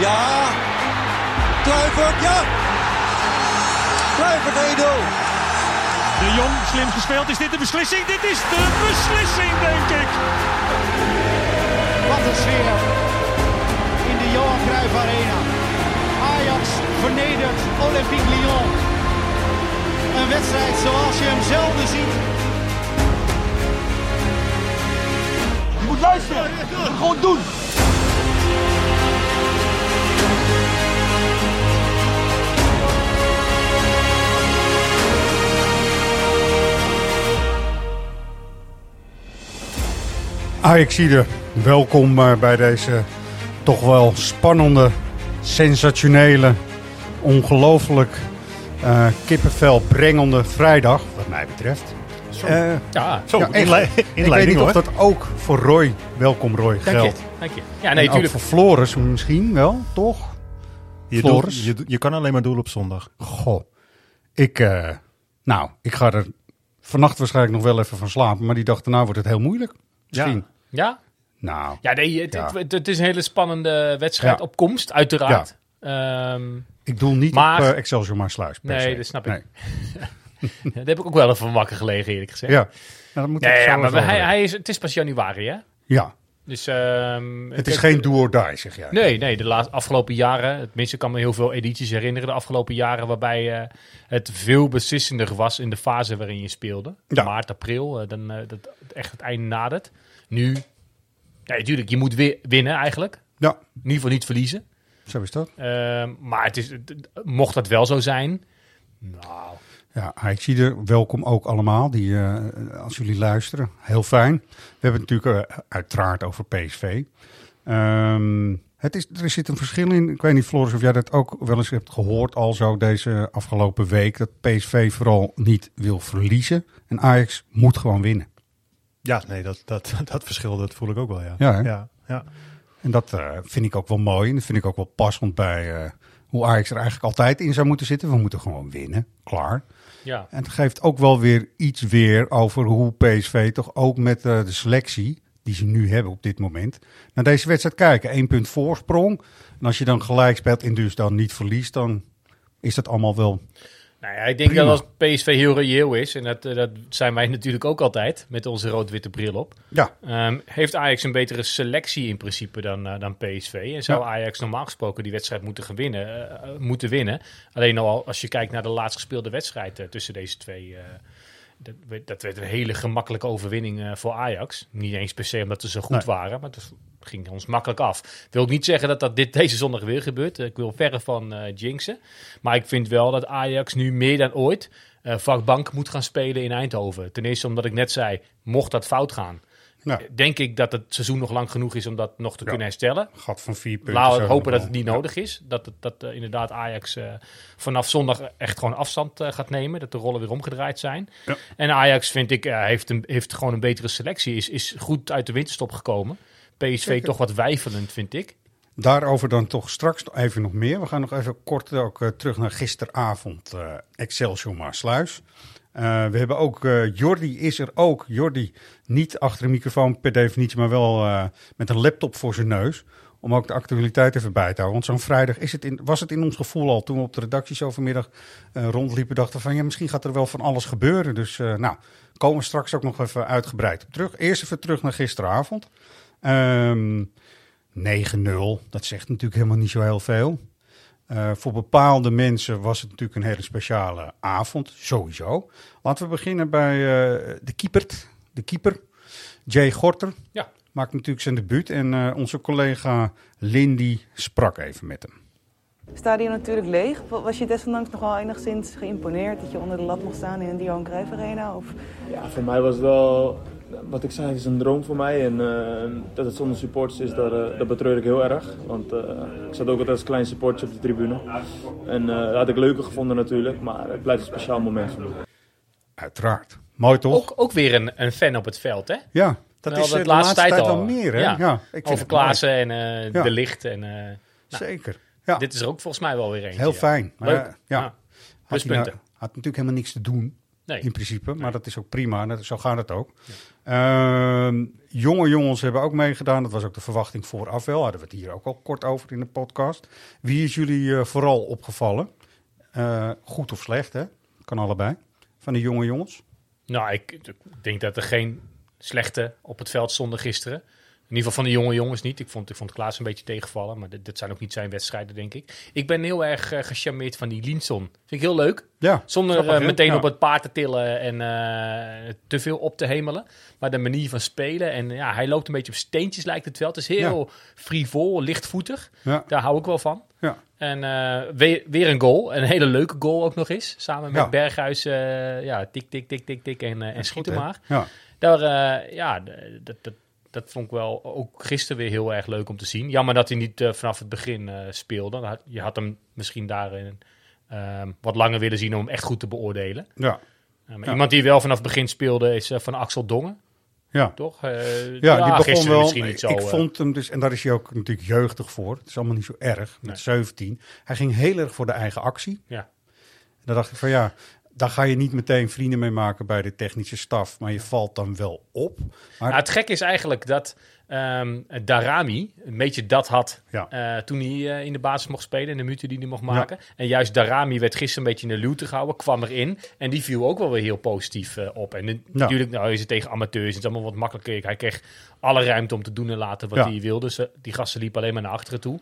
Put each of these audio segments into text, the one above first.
Ja. Kluivert, ja. Kluivert 1-0. De Jong, slim gespeeld. Is dit de beslissing? Dit is de beslissing, denk ik. Wat een sfeer in de Johan Cruijff Arena. Ajax vernedert Olympique Lyon. Een wedstrijd zoals je hem zelden ziet. Je moet luisteren. Gewoon doen. Ajaxide, welkom eh, bij deze toch wel spannende, sensationele, ongelooflijk eh kippenvel brengende vrijdag, wat mij betreft. Eh, Ja, Zo, ja, ik weet inleiding niet hoor. of dat ook voor Roy, welkom Roy, dank je. geldt. Dank je. Ja, En nee, ook natuurlijk. voor Floris misschien wel, toch? Je, Floris. je, je kan alleen maar doelen op zondag. Goh, ik, eh, nou, ik ga er vannacht waarschijnlijk nog wel even van slapen, maar die dag daarna wordt het heel moeilijk. Misschien. Ja? Nou, Ja, nee, het, Ja. Het, het is een hele spannende wedstrijd Ja. op komst, uiteraard. Ehm, ik doe niet Maar- op eh, Excelsior maar Sluis. Nee, se. dat snap ik. Nee. daar heb ik ook wel even wakker gelegen, eerlijk gezegd. Ja, nou, dat moet Nee, ik ja, maar hij, hij is, het is pas januari, hè? Ja, Dus, ehm, het is kijk, geen do or die, zeg jij. Nee, nee, de laatste, afgelopen jaren, tenminste ik kan me heel veel edities herinneren, de afgelopen jaren waarbij eh, het veel beslissender was in de fase waarin je speelde. Ja. Maart, april, eh, dan eh, dat echt het einde nadert. Nu, ja, natuurlijk, je moet wi- winnen eigenlijk. Ja, In ieder geval niet verliezen. zo is dat. Ehm, maar het is, het- mocht dat wel zo zijn, nou, Ja, Ajaxide, welkom ook allemaal, die, eh, als jullie luisteren. Heel fijn. We hebben het natuurlijk eh, uiteraard over PSV. Ehm, het is, er zit een verschil in. Ik weet niet, Floris, of jij dat ook wel eens hebt gehoord al zo deze afgelopen week. Dat PSV vooral niet wil verliezen. En Ajax moet gewoon winnen. Ja, nee, dat, dat, dat verschil dat voel ik ook wel, ja. Ja, ja, ja. En dat eh, vind ik ook wel mooi. En dat vind ik ook wel passend bij hoe Ajax er eigenlijk altijd in zou moeten zitten. We moeten gewoon winnen. Klaar. Ja. En het geeft ook wel weer iets weer over hoe PSV toch ook met eh, de selectie die ze nu hebben op dit moment naar deze wedstrijd kijken. Eén punt voorsprong. En als je dan gelijk speelt en dus dan niet verliest, dan is dat allemaal wel... Nou ja, ik denk Prima. dat als PSV heel reëel is, en dat, eh, dat zijn wij natuurlijk ook altijd met onze rood-witte bril op, Ja, Ehm, heeft Ajax een betere selectie in principe dan, eh, dan PSV. En zou Ja. Ajax normaal gesproken die wedstrijd moeten, gaan winnen, eh, moeten winnen. Alleen al als je kijkt naar de laatst gespeelde wedstrijd tussen deze twee. dat, werd- dat werd een hele gemakkelijke overwinning voor Ajax. Niet eens per se omdat ze zo goed Nee. waren, maar het ging ons makkelijk af. Wil ik niet zeggen dat dat dit, deze zondag weer gebeurt. Ik wil verre van eh jinxen. Maar ik vind wel dat Ajax nu meer dan ooit eh vakbank moet gaan spelen in Eindhoven. Ten eerste omdat ik net zei, mocht dat fout gaan, nou, denk ik dat het seizoen nog lang genoeg is om dat nog te Ja. kunnen herstellen. gat van vier punten. Laten we hopen dat het niet Ja. nodig is. Dat, het, dat eh, inderdaad Ajax eh, vanaf zondag echt gewoon afstand eh, gaat nemen. Dat de rollen weer omgedraaid zijn. Ja. En Ajax, vind ik, eh, heeft, een, heeft gewoon een betere selectie. Is, is goed uit de winterstop gekomen. PSV toch wat wijfelend, vind ik. Daarover dan toch straks nog even nog meer. We gaan nog even kort ook eh, terug naar gisteravond. eh Excelsior Maasluis. Eh we hebben ook, eh Jordi is er ook. Jordi niet achter een microfoon per definitie, maar wel eh, met een laptop voor zijn neus. Om ook de actualiteit even bij te houden. Want zo'n vrijdag is het in, was het in ons gevoel al toen we op de redactie zo vanmiddag rondliepen. Dachten van ja, misschien gaat er wel van alles gebeuren. Dus eh, nou, komen we straks ook nog even uitgebreid op terug. Eerst even terug naar gisteravond. Ehm 9-0, dat zegt natuurlijk helemaal niet zo heel veel. Eh, voor bepaalde mensen was het natuurlijk een hele speciale avond, sowieso. Laten we beginnen bij eh, de keeper, de keeper, Jay Gorter. Ja. Maakt natuurlijk zijn debuut en eh, onze collega Lindy sprak even met hem. Stadion natuurlijk leeg. Was je desondanks nog wel enigszins geïmponeerd dat je onder de lat mocht staan in de Johan Cruijff Arena? Of Ja, voor mij was het wel, wat ik zei, is een droom voor mij. En eh, dat het zonder supporters is, dat, eh, dat betreur ik heel erg. Want eh, ik zat ook altijd als klein supportje op de tribune. En eh, dat had ik leuker gevonden natuurlijk, maar het blijft een speciaal moment voor me. Uiteraard. Mooi toch? Ook, ook weer een, een fan op het veld, hè? ja, dat is de de laatste laatste, tijd tijd al. wel meer. Hè? Ja. Ja. ik vind Over. Klaassen en eh, Ja. De Licht. En, eh, Zeker. Ja. Dit is er ook volgens mij wel weer eentje. Heel fijn. Maar, Leuk. ja. Ja. Had, hij Pluspunten. nou- had natuurlijk helemaal niks te doen. Nee. in principe. Maar dat is ook prima. en zo gaat het ook. Ehm, jonge jongens hebben ook meegedaan. Dat was ook de verwachting vooraf wel. Hadden we het hier ook al kort over in de podcast. Wie is jullie eh, vooral opgevallen? Eh, goed of slecht, hè? Kan allebei. Van de jonge jongens. Nou, ik, ik denk dat er geen slechte op het veld stonden gisteren. In ieder geval van de jonge jongens niet. Ik vond, ik vond Klaas een beetje tegenvallen, maar dit, dit zijn ook niet zijn wedstrijden, denk ik. Ik ben heel erg eh, gecharmeerd van die Linson. Vind ik heel leuk. Ja, Zonder grappig, eh, meteen Ja. op het paard te tillen en eh, te veel op te hemelen. Maar de manier van spelen. En ja, hij loopt een beetje op steentjes, lijkt het wel. Het is heel frivol, lichtvoetig. Ja. Daar hou ik wel van. Ja. En weer, weer een goal. Een hele leuke goal ook nog eens. Samen met. Berghuis. ja, tik, tik, tik, tik, tik. En, en schiet hem hè? maar. Ja. Daar, ja, dat, dat, vond ik wel ook gisteren weer heel erg leuk om te zien. Jammer dat hij niet eh, vanaf het begin eh, speelde. Je had hem misschien daarin ehm, wat langer willen zien om hem echt goed te beoordelen. Ja. Eh, maar Ja. Iemand die wel vanaf het begin speelde is van Axel Dongen, Ja. toch? Eh, Ja, die begon wel. misschien niet zo. ik vond hem dus, en daar is hij ook natuurlijk jeugdig voor. Het is allemaal niet zo erg. Met Nee. 17. Hij ging heel erg voor de eigen actie. Ja. En dan dacht ik van ja, daar ga je niet meteen vrienden mee maken bij de technische staf. Maar je valt dan wel op. Maar Nou, het gekke is eigenlijk dat ehm, Darami een beetje dat had Ja. eh, toen hij eh, in de basis mocht spelen en de minuten die hij mocht maken. En juist Darami werd gisteren een beetje in de luwte gehouden, kwam erin en die viel ook wel weer heel positief eh, op. En natuurlijk nou is het tegen amateurs, het is allemaal wat makkelijker. Hij kreeg alle ruimte om te doen en laten wat hij wilde. Dus, die gasten liepen alleen maar naar achteren toe.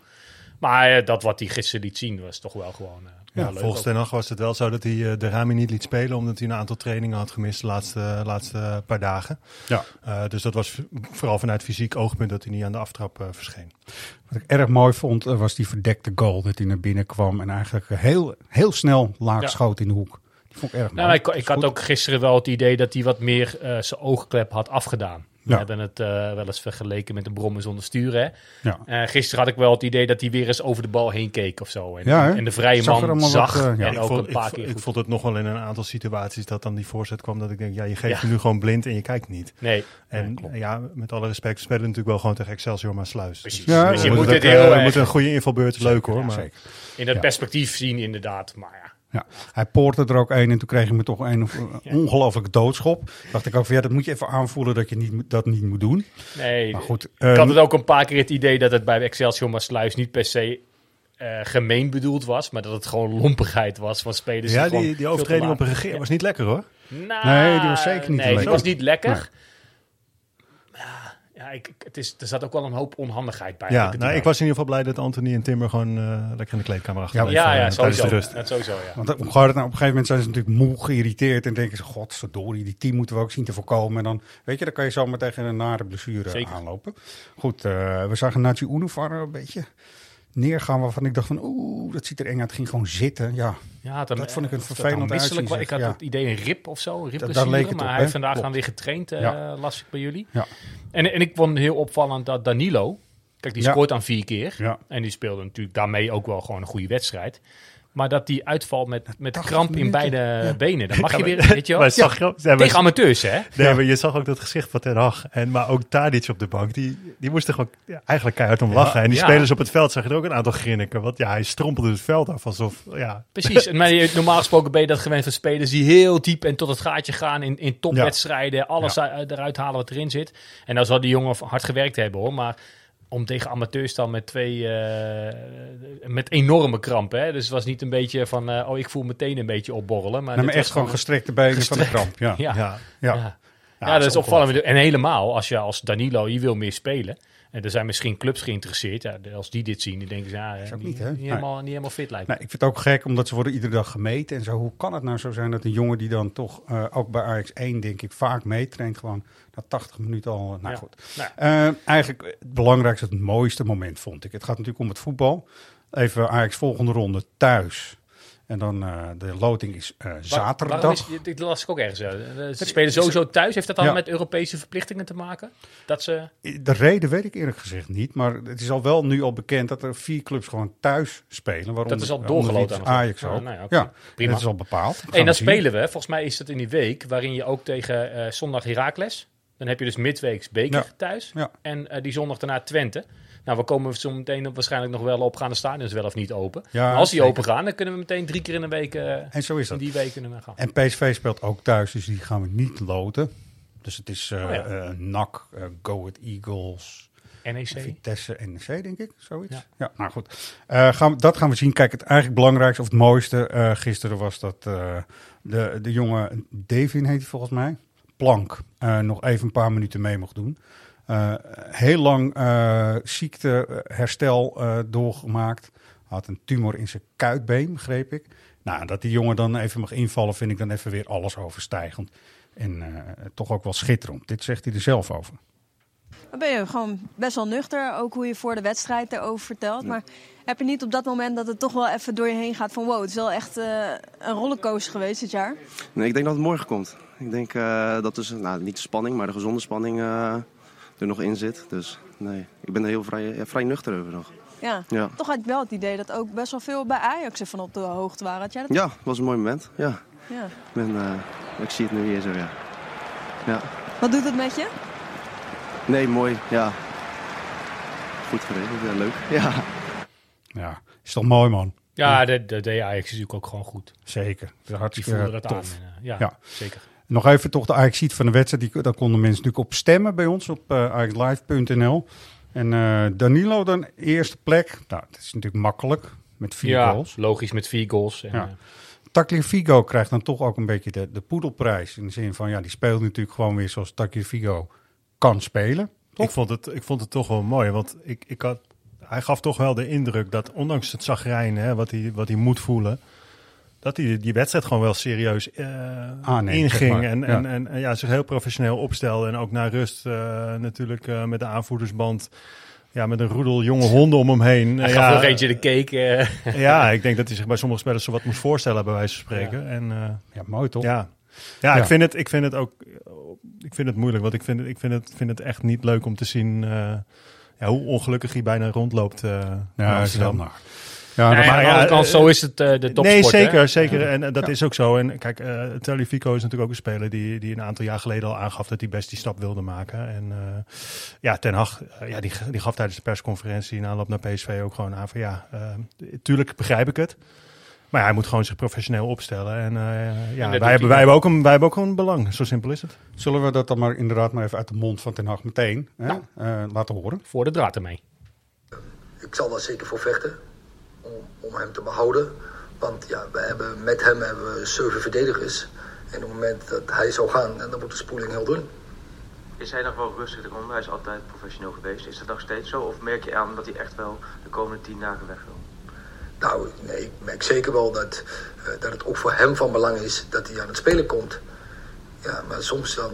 Maar dat wat hij gisteren liet zien was toch wel gewoon eh, Ja, volgens. Ten Hag was het wel zo dat hij eh, de Rami niet liet spelen, omdat hij een aantal trainingen had gemist de laatste, laatste paar dagen. Ja. Eh, dus dat was vooral vanuit fysiek oogpunt dat hij niet aan de aftrap eh, verscheen. wat ik erg mooi vond, eh, was die verdekte goal. Dat hij naar binnen kwam en eigenlijk heel, heel snel laag Ja. schoot in de hoek. Die vond ik erg mooi. Nou, ik, Dat ik is had ook gisteren wel het idee dat hij wat meer eh, zijn oogklep had afgedaan. We Ja. hebben het eh, wel eens vergeleken met een brommen zonder sturen. Hè? Ja. Eh, gisteren had ik wel het idee dat hij weer eens over de bal heen keek of zo. En, Ja, hè? en de vrije Zag man zag wat, eh, ja. en ik, ook vond, een paar ik, keer ik goed. vond het nog wel in een aantal situaties dat dan die voorzet kwam dat ik denk, ja, je geeft Ja. hem nu gewoon blind en je kijkt niet. Nee, En ja, met alle respect, we spelen natuurlijk wel gewoon tegen Excelsior maar Sluis. Precies. Ja, dus we je moet moeten het ook, heel moeten een goede invalbeurt, leuk hoor. Ja, maar zeker. in het ja. perspectief zien inderdaad. Maar ja, hij poortte er ook een en toen kreeg hij me toch een of- ongelooflijke doodschop. Dacht ik ook van ja, dat moet je even aanvoelen dat je niet, dat niet moet doen. nee. Maar goed, ik ehm, had het ook een paar keer het idee dat het bij Excelsior maar Sluis niet per se eh, gemeen bedoeld was. Maar dat het gewoon lompigheid was van spelers. ja, die, die overtreding op een regeer was niet lekker hoor. Nou, Nee, die was zeker niet Nee, lekker. die was niet lekker. Nee. Ja, Ja, ik, het is, er zat ook wel een hoop onhandigheid bij. Ja, ik nou, ik was in ieder geval blij dat Anthony en Timmer gewoon eh, lekker in de kleedkamer achterbleven Ja, eh, ja, sowieso. de rust. Dat sowieso, ja. Want hoe gaat het nou? Op een gegeven moment zijn ze natuurlijk moe, geïrriteerd en denken ze, godverdorie, die team moeten we ook zien te voorkomen. En dan, weet je, dan kan je zomaar tegen een nare blessure Zeker. aanlopen. Goed, eh, we zagen Nachi Unuvar een beetje neergaan waarvan ik dacht van, oeh, dat ziet er eng uit. Het ging gewoon zitten, ja. Ja, dan, Dat vond ik een eh, vervelend uitzien. Ik had Ja. het idee een rib of zo, een daar leek het maar op, hij heeft vandaag Klopt. dan weer getraind, Ja. las ik bij jullie. Ja. En, en ik vond heel opvallend dat Danilo, kijk die scoort dan vier keer. En die speelde natuurlijk daarmee ook wel gewoon een goede wedstrijd. Maar dat die uitvalt met, met 80 kramp in beide benen. Dan mag je weer, weet je wel. zag je- ja, Tegen amateurs, hè? Nee, maar je zag ook dat gezicht van Ten Hag. En, maar ook Tadic op de bank. Die, die moest er gewoon ja, eigenlijk keihard om lachen. en die ja. spelers op het veld zag je er ook een aantal grinniken. Want ja, hij strompelde het veld af alsof... Ja, Precies. En maar je- normaal gesproken ben je dat gewend van spelers die heel diep en tot het gaatje gaan in, in topwedstrijden. Alles uit- eruit halen wat erin zit. En dan zal die jongen hard gewerkt hebben hoor. Maar om tegen amateurs dan met twee, eh, met enorme krampen. Hè? Dus het was niet een beetje van, eh, oh ik voel meteen een beetje opborrelen. Maar Nou, echt gewoon gestrekte benen van de kramp. Ja, Ja, ja. ja. ja. ja. Ja, dat is is opvallend. En helemaal als je als Danilo, je wil meer spelen. En er zijn misschien clubs geïnteresseerd. Ja, als die dit zien, dan denken ze, ja, die- niet, Nee. helemaal, niet helemaal fit lijkt. Nee, ik vind het ook gek, omdat ze worden iedere dag gemeten en zo. Hoe kan het nou zo zijn dat een jongen die dan toch, eh, ook bij Ajax 1 denk ik, vaak meetraint, gewoon na 80 minuten al, nou Ja. goed. Nou, Eh, eigenlijk het belangrijkste, het mooiste moment vond ik. Het gaat natuurlijk om het voetbal. Even Ajax volgende ronde thuis. En dan eh, de loting is Waar- zaterdag. waarom is, dit las ik ook ergens. eh, Ze spelen sowieso thuis. Heeft dat dan Ja. met Europese verplichtingen te maken? Dat ze... De reden weet ik eerlijk gezegd niet. Maar het is al wel nu al bekend dat er vier clubs gewoon thuis spelen. Waaronder, Dat is al doorgeloten Ajax Ja, ook. nou ja. Prima. dat is al bepaald. En dan spelen we, volgens mij is dat in die week, waarin je ook tegen zondag Heracles. Dan heb je dus midweeks beker thuis. En die zondag daarna Twente. Nou, we komen zo meteen waarschijnlijk nog wel op, gaan de stadions wel of niet open. Ja, maar als die zeker. open gaan, dan kunnen we meteen drie keer in een week, eh, En zo is in dat. die week kunnen we gaan. En PSV speelt ook thuis, dus die gaan we niet loten. Dus het is Oh ja. eh, NAC, Go Ahead Eagles, NEC. Vitesse, NEC, denk ik, zoiets. Ja, Ja. nou goed. Gaan we, dat gaan we zien. Kijk, het eigenlijk belangrijkste of het mooiste gisteren was dat de, de jonge Devin heet hij volgens mij, Plank, nog even een paar minuten mee mocht doen. Eh, heel lang eh ziekteherstel eh doorgemaakt. Had een tumor in zijn kuitbeen, begreep ik. Nou, dat die jongen dan even mag invallen, vind ik dan even weer alles overstijgend. En eh, toch ook wel schitterend. Dit zegt hij er zelf over. Dan ben je gewoon best wel nuchter, ook hoe je voor de wedstrijd erover vertelt. Maar heb je niet op dat moment dat het toch wel even door je heen gaat van wow, het is wel echt eh, een rollercoaster geweest dit jaar? Nee, ik denk dat het morgen komt. Ik denk eh, dat dus, nou, niet de spanning, maar de gezonde spanning eh, er nog in zit. Dus nee, ik ben er heel vrij, ja, vrij nuchter over nog. Ja. Ja. Toch had ik wel het idee dat ook best wel veel bij Ajax ervan op de hoogte waren. Had jij dat? Ja, het was een mooi moment. Ja, Ja. ik, ben, eh, ik zie het nu weer zo, ja. Ja, Wat doet het met je? nee, mooi, ja. Goed geregeld, ja, leuk. Ja. Ja, is toch mooi, man? Ja, dat dat deed Ajax natuurlijk ook gewoon goed. Zeker. Hartstikke voelden dat tof. aan. En, eh, ja, Ja. zeker. Nog even toch de ajax van de wedstrijd. Die, daar konden mensen natuurlijk op stemmen bij ons op uh, ajaxlive.nl. En eh, Danilo dan eerste plek. Nou, dat is natuurlijk makkelijk met vier ja, goals. logisch met vier goals. En, Ja. eh, Tagliafico krijgt dan toch ook een beetje de, de poedelprijs. In de zin van, ja, die speelt natuurlijk gewoon weer zoals Tagliafico kan spelen. Ik vond, het, ik vond het toch wel mooi, want ik, ik had, hij gaf toch wel de indruk dat ondanks het zagrijn, hè, wat, hij, wat hij moet voelen, dat hij die wedstrijd gewoon wel serieus eh, zeg inging. maar. En, Ja. en, ja, zich heel professioneel opstelde. En ook naar rust eh, natuurlijk eh, met de aanvoerdersband. Ja, met een roedel jonge honden om hem heen. hij gaf ja, nog eentje de cake. ja, ik denk dat hij zich bij sommige spelers zo wat moest voorstellen, bij wijze van spreken. En, eh, Ja, mooi toch? ja, ja, Ja. Ik, vind het, ik vind het ook ik vind het moeilijk, want ik vind, het- ik vind, het, vind het echt niet leuk om te zien eh, ja, hoe ongelukkig hij bijna rondloopt. eh in Ja, dat is heel Amsterdam. Ja, Nee, de ja, kant, eh, zo is het eh, de topsport. Nee, hè? zeker, zeker. En eh, dat is ook zo. En kijk, uh, Fico is natuurlijk ook een speler die, die een aantal jaar geleden al aangaf dat hij best die stap wilde maken. En eh, ja, Ten Hag, ja, die, die gaf tijdens de persconferentie in aanloop naar PSV ook gewoon aan van ja, tuurlijk begrijp ik het. Maar ja, hij moet gewoon zich professioneel opstellen. En eh, ja, wij, hebben, wij, hebben ook een, wij hebben ook een belang. Zo simpel is het. Zullen we dat dan maar inderdaad maar even uit de mond van Ten Hag meteen hè, Nou. laten horen? Voor de draad ermee. Ik zal daar zeker voor vechten om, om hem te behouden. Want ja, we hebben, met hem hebben we zeven verdedigers. En op het moment dat hij zou gaan, dan moet de spoeling heel doen. Is hij nog wel rustig eronder? Hij is altijd professioneel geweest. Is dat nog steeds zo? Of merk je aan dat hij echt wel de komende tien dagen weg wil? Nou, nee, ik merk zeker wel dat, eh, dat het ook voor hem van belang is dat hij aan het spelen komt. Ja, maar soms dan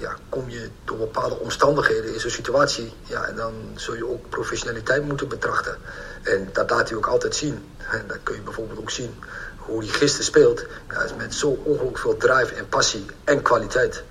ja, kom je door bepaalde omstandigheden in zo'n situatie. Ja, en dan zul je ook professionaliteit moeten betrachten. En dat laat hij ook altijd zien. En dat kun je bijvoorbeeld ook zien hoe hij gisteren speelt. Ja, is met zo ongelooflijk veel drive en passie en kwaliteit.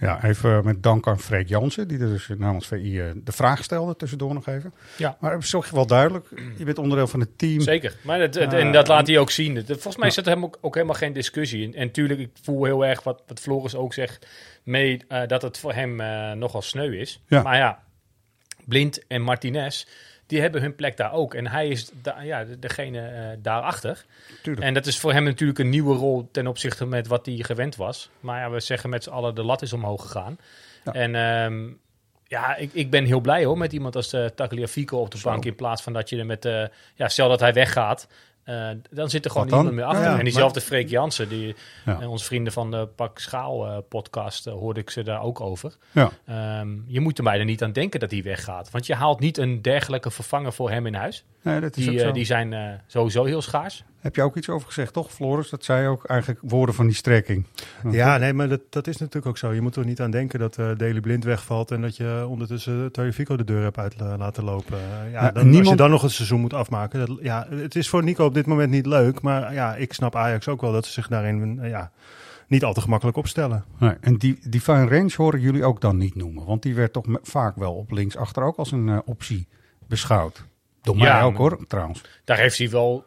Ja, even met dank aan Freek Jansen, die er dus namens VI eh, de vraag stelde tussendoor nog even. Ja. Maar het is toch wel duidelijk, je bent onderdeel van het team. Zeker. Maar het, het- Eh, en dat laat hij ook zien. Volgens mij Ja. is er hem ook, ook helemaal geen discussie. En, en tuurlijk, ik voel heel erg wat, wat Floris ook zegt mee eh, dat het voor hem eh, nogal sneu is. Ja. Maar ja, Blind en Martinez, die hebben hun plek daar ook. En hij is da- ja, de- degene eh, daarachter. Tuurlijk. En dat is voor hem natuurlijk een nieuwe rol ten opzichte met wat hij gewend was. Maar ja, we zeggen met z'n allen, de lat is omhoog gegaan. Ja. En ehm, ja, ik, ik ben heel blij hoor met iemand als uh, Tagliafico op de bank. In plaats van dat je er met, ja, stel dat hij weggaat. Eh, dan zit er gewoon niemand meer achter. Ja, en diezelfde Freek Jansen, die, Ja. eh, onze vrienden van de Pak Schaal eh, podcast, hoorde ik ze daar ook over. Ja. Ehm, je moet er bijna niet aan denken dat hij weggaat. Want je haalt niet een dergelijke vervanger voor hem in huis. Nee, dat is Die, ook eh, zo. die zijn eh, sowieso heel schaars. Heb je ook iets over gezegd, toch, Floris? Dat zei ook eigenlijk woorden van die strekking. Ja, nee, maar dat, dat is natuurlijk ook zo. Je moet er niet aan denken dat uh, Daily Blind wegvalt en dat je ondertussen Fico de deur hebt uit laten lopen. Uh, ja, Ja, dan, niemand- Als je dan nog een seizoen moet afmaken. Dat, ja, het is voor Nico op dit moment niet leuk, maar ja, ik snap Ajax ook wel dat ze zich daarin uh, ja, niet al te gemakkelijk opstellen. Nee, en die, die Fine Range horen jullie ook dan niet noemen. Want die werd toch vaak wel op linksachter ook als een optie beschouwd. Door mij Ja, ook hoor, trouwens. Daar heeft hij wel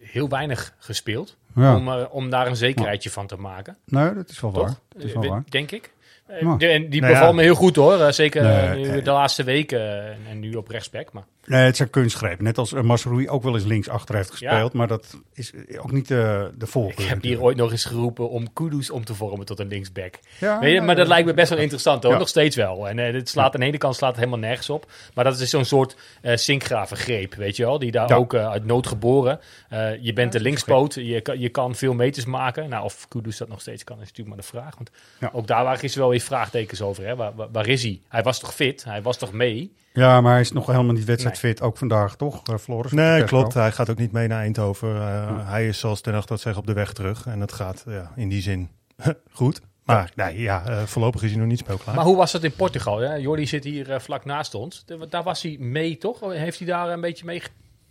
heel weinig gespeeld. Ja. Om, eh, om daar een zekerheidje van te maken. Nee, dat is wel waar. Dat is wel Eh, waar. Denk ik. Eh, Maar- de- en die Nou me heel goed hoor. Eh, Zeker eh, Nee, eh, de laatste weken eh, en, en nu op rechtsback. Maar Nee, het zijn kunstgrepen. Net als uh, Masroei ook wel eens linksachter heeft gespeeld. Maar dat is ook niet de, de volgende. ik heb hier ooit nog eens geroepen om Kudus om te vormen tot een linksback. Ja, Weet je, maar dat lijkt me best wel interessant hoor. Ja. Nog steeds wel. En eh, dit slaat aan de ene kant slaat het helemaal nergens op. Maar dat is zo'n soort eh zinkgravengreep, weet je wel. Die daar ook eh, uit nood geboren. Eh, je bent de linkspoot. Je kan, je kan veel meters maken. Nou, of Kudus dat nog steeds kan, is natuurlijk maar de vraag. Want ook daar waren is wel weer vraagtekens over. Hè. Waar, waar, waar is hij? Hij was toch fit? Hij was toch mee? Ja, maar hij is nog helemaal niet wedstrijdfit. Ook vandaag, toch, uh, Floris? Nee, Persco? klopt. Hij gaat ook niet mee naar Eindhoven. Uh, Hij is, zoals Ten Hag dat zegt, op de weg terug. En dat gaat ja, in die zin goed. Maar nee, ja, uh, voorlopig is hij nog niet speelklaar. Maar hoe was het in Portugal? Hè? Jordi zit hier uh, vlak naast ons. De, daar was hij mee, toch? Heeft hij daar een beetje mee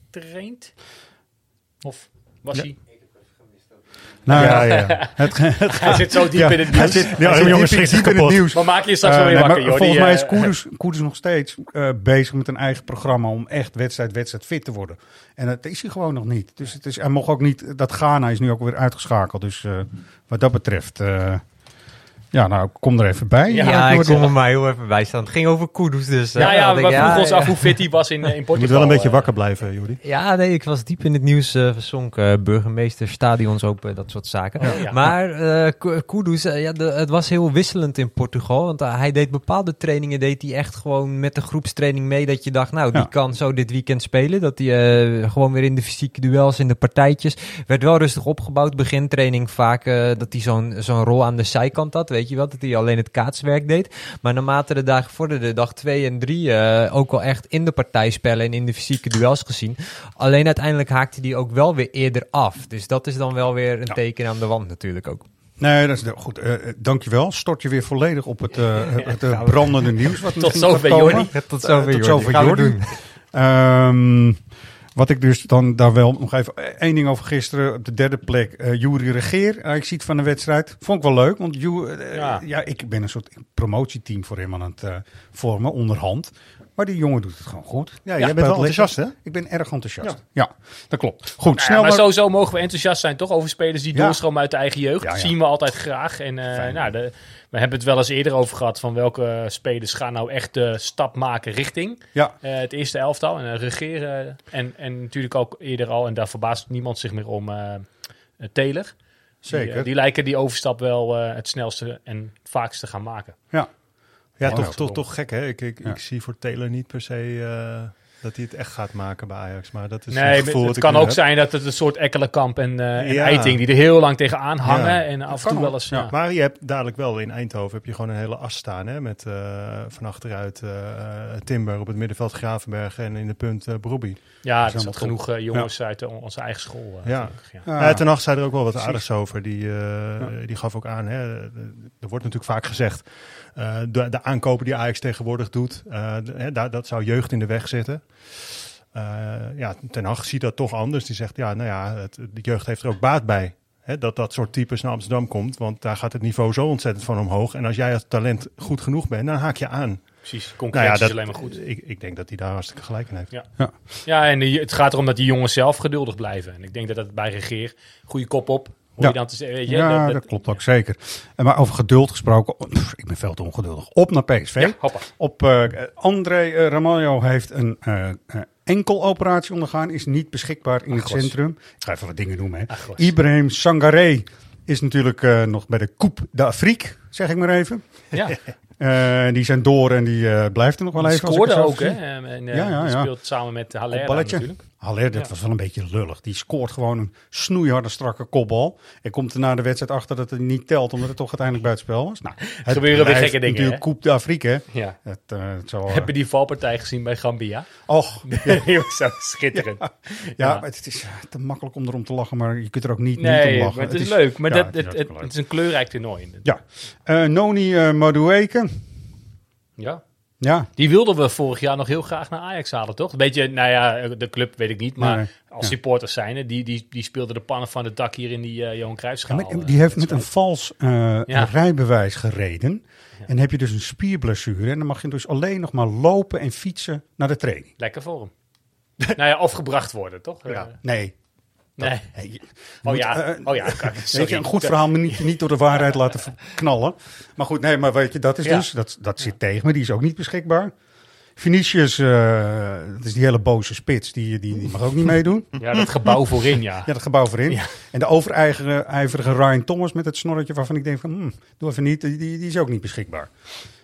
getraind? Of was ja. hij... Nou ja, ja. Het, het, hij zit zo diep ja, in het nieuws. Zit, ja, hij jongens, diep, diep in het nieuws. Maar maak je straks uh, weer wakker, nee, Jordi. Volgens mij is Koeders, Koeders nog steeds uh, bezig met een eigen programma om echt wedstrijd, wedstrijd fit te worden. En dat is hij gewoon nog niet. Dus het is, hij mocht ook niet, dat Ghana is nu ook weer uitgeschakeld. Dus uh, wat dat betreft... Ja, nou, kom er even bij. Ja, ja ik kom er maar heel even bij staan. Het ging over Kudus dus. Ja, ja, we vroegen ja, ons af hoe fit hij was in, in Portugal. Je moet wel een beetje wakker blijven, Jordi. Ja, nee, ik was diep in het nieuws uh, verzonken. Burgemeester, stadions open, dat soort zaken. Oh, ja. Maar uh, Kudus, ja, de, het was heel wisselend in Portugal. Want uh, hij deed bepaalde trainingen, deed hij echt gewoon met de groepstraining mee. Dat je dacht, nou, die ja. kan zo dit weekend spelen. Dat hij uh, gewoon weer in de fysieke duels, in de partijtjes. Werd wel rustig opgebouwd. Begintraining vaak uh, dat hij zo'n zo'n rol aan de zijkant had. Weet je wel, dat hij alleen het kaatswerk deed. Maar naarmate de dagen vorderden, dag 2 en 3, uh, ook wel echt in de partijspellen en in de fysieke duels gezien. Alleen uiteindelijk haakte hij ook wel weer eerder af. Dus dat is dan wel weer een ja. teken aan de wand natuurlijk ook. Nee, dat is goed. Uh, dankjewel. Stort je weer volledig op het, uh, het uh, brandende nieuws. Wat Tot zover Jordi. Tot zover Tot zover Jordi. Wat ik dus dan daar wel nog even één ding over gisteren. Op de derde plek, uh, Jury Regeer. Uh, ik zie het van de wedstrijd. Vond ik wel leuk. Want Ju, uh, ja. ja. ik ben een soort promotieteam voor hem aan het vormen, onderhand. Maar die jongen doet het gewoon goed. Ja, jij bent wel enthousiast, hè? Ik ben erg enthousiast. Ja, ja dat klopt. Goed, nou, snel maar, maar sowieso mogen we enthousiast zijn, toch? Over spelers die doorstromen uit de eigen jeugd. Dat zien we altijd graag. En nou, de, we hebben het wel eens eerder over gehad van welke spelers gaan nou echt de stap maken richting ja. uh, het eerste elftal en uh, regeren. En, en natuurlijk ook eerder al, en daar verbaast niemand zich meer om, uh, Taylor. Zeker. Die, die, lijken die overstap wel het snelste en het vaakste gaan maken. Ja, ja, ja toch, toch, toch gek hè? Ik, ik, ja. ik zie voor Taylor niet per se dat hij het echt gaat maken bij Ajax. Maar dat is nee, gevoel het kan ook heb. zijn dat het een soort Ekkelenkamp en, uh, en ja. Eiting die er heel lang tegenaan hangen ja. en af en toe wel eens. Ja. Maar je hebt dadelijk wel in Eindhoven heb je gewoon een hele as staan hè, met uh, van achteruit uh, Timber op het middenveld Gravenberg en in de punt uh, Brobbey. Ja, er zijn genoeg jongens uit onze eigen school. ja. Ja. ten nacht zei er ook wel wat aardigs over. Die, die gaf ook aan. Hè, er wordt natuurlijk vaak gezegd. De, de aankopen die Ajax tegenwoordig doet, de, hè, dat zou jeugd in de weg zitten. Uh, ja, Ten Hag ziet dat toch anders. Die zegt, ja, nou ja, het, de jeugd heeft er ook baat bij. Hè, dat dat soort types naar Amsterdam komt. Want daar gaat het niveau zo ontzettend van omhoog. En als jij als talent goed genoeg bent, dan haak je aan. Precies, concurrentie nou ja, is alleen maar goed. Ik, ik denk dat hij daar hartstikke gelijk in heeft. Ja, ja. ja en die, het gaat erom dat die jongens zelf geduldig blijven. En ik denk dat dat bij regeer, goede kop op, ja. Je dan te, weet je, ja, dat, dat, dat, klopt ook zeker. Maar over geduld gesproken, pff, ik ben veel te ongeduldig. Op naar PSV. Ja, hoppa. Op uh, André uh, Ramaljo heeft een uh, enkel operatie ondergaan, is niet beschikbaar in Ach, het gos. centrum. Ik ga even wat dingen noemen. Hè. Ach. Ibrahim Sangaré is natuurlijk nog bij de Coupe d'Afrique, zeg ik maar even. Ja. Uh, die zijn door en die uh, blijft er nog wel even. scoorde ook, zie. hè? En, uh, ja, ja, die ja. speelt samen met Haller natuurlijk. Haller, dat Ja. was wel een beetje lullig. Die scoort gewoon een snoeiharde, strakke kopbal. En komt er na de wedstrijd achter dat het niet telt, omdat het toch uiteindelijk buitenspel was. Nou, het gebeuren weer gekke dingen, natuurlijk? Coupe d'Afrique? Ja. Het, uh, het uh, Heb je die valpartij gezien bij Gambia? Och. die was zo schitterend. Ja, ja, maar het is te makkelijk om erom te lachen, maar je kunt er ook niet, niet om lachen. maar het, is, leuk. Maar dat, het, het, het, het is een kleurrijk toernooi. Ja. Uh, Noni uh, Madueke. Ja. Ja. Die wilden we vorig jaar nog heel graag naar Ajax halen, toch? Een beetje, nou ja, de club weet ik niet, maar Nee, als ja. supporters zijn, die, die, die speelden de pannen van het dak hier in die uh, Johan Cruijffschaal. Ja, maar die heeft met een vals uh, Ja. rijbewijs gereden. En heb je dus een spierblessure. En dan mag je dus alleen nog maar lopen en fietsen naar de training. Lekker voor hem. nou ja, of gebracht worden, toch? Ja. Eh, Nee. Nee. hey, Oh ja, eh, oh ja, kijk, weet sorry. je, een goed verhaal maar niet, niet door de waarheid laten knallen. Maar goed, nee, maar weet je, dat is Ja. dus, dat, dat zit tegen me. Die is ook niet beschikbaar. Vinicius, eh, dat is die hele boze spits, die, die, die mag ook niet meedoen. Ja, dat gebouw voorin, ja. Ja, dat gebouw voorin. Ja. En de overijverige Ryan Thomas met het snorretje waarvan ik denk van, hm, doe even niet, die, die is ook niet beschikbaar.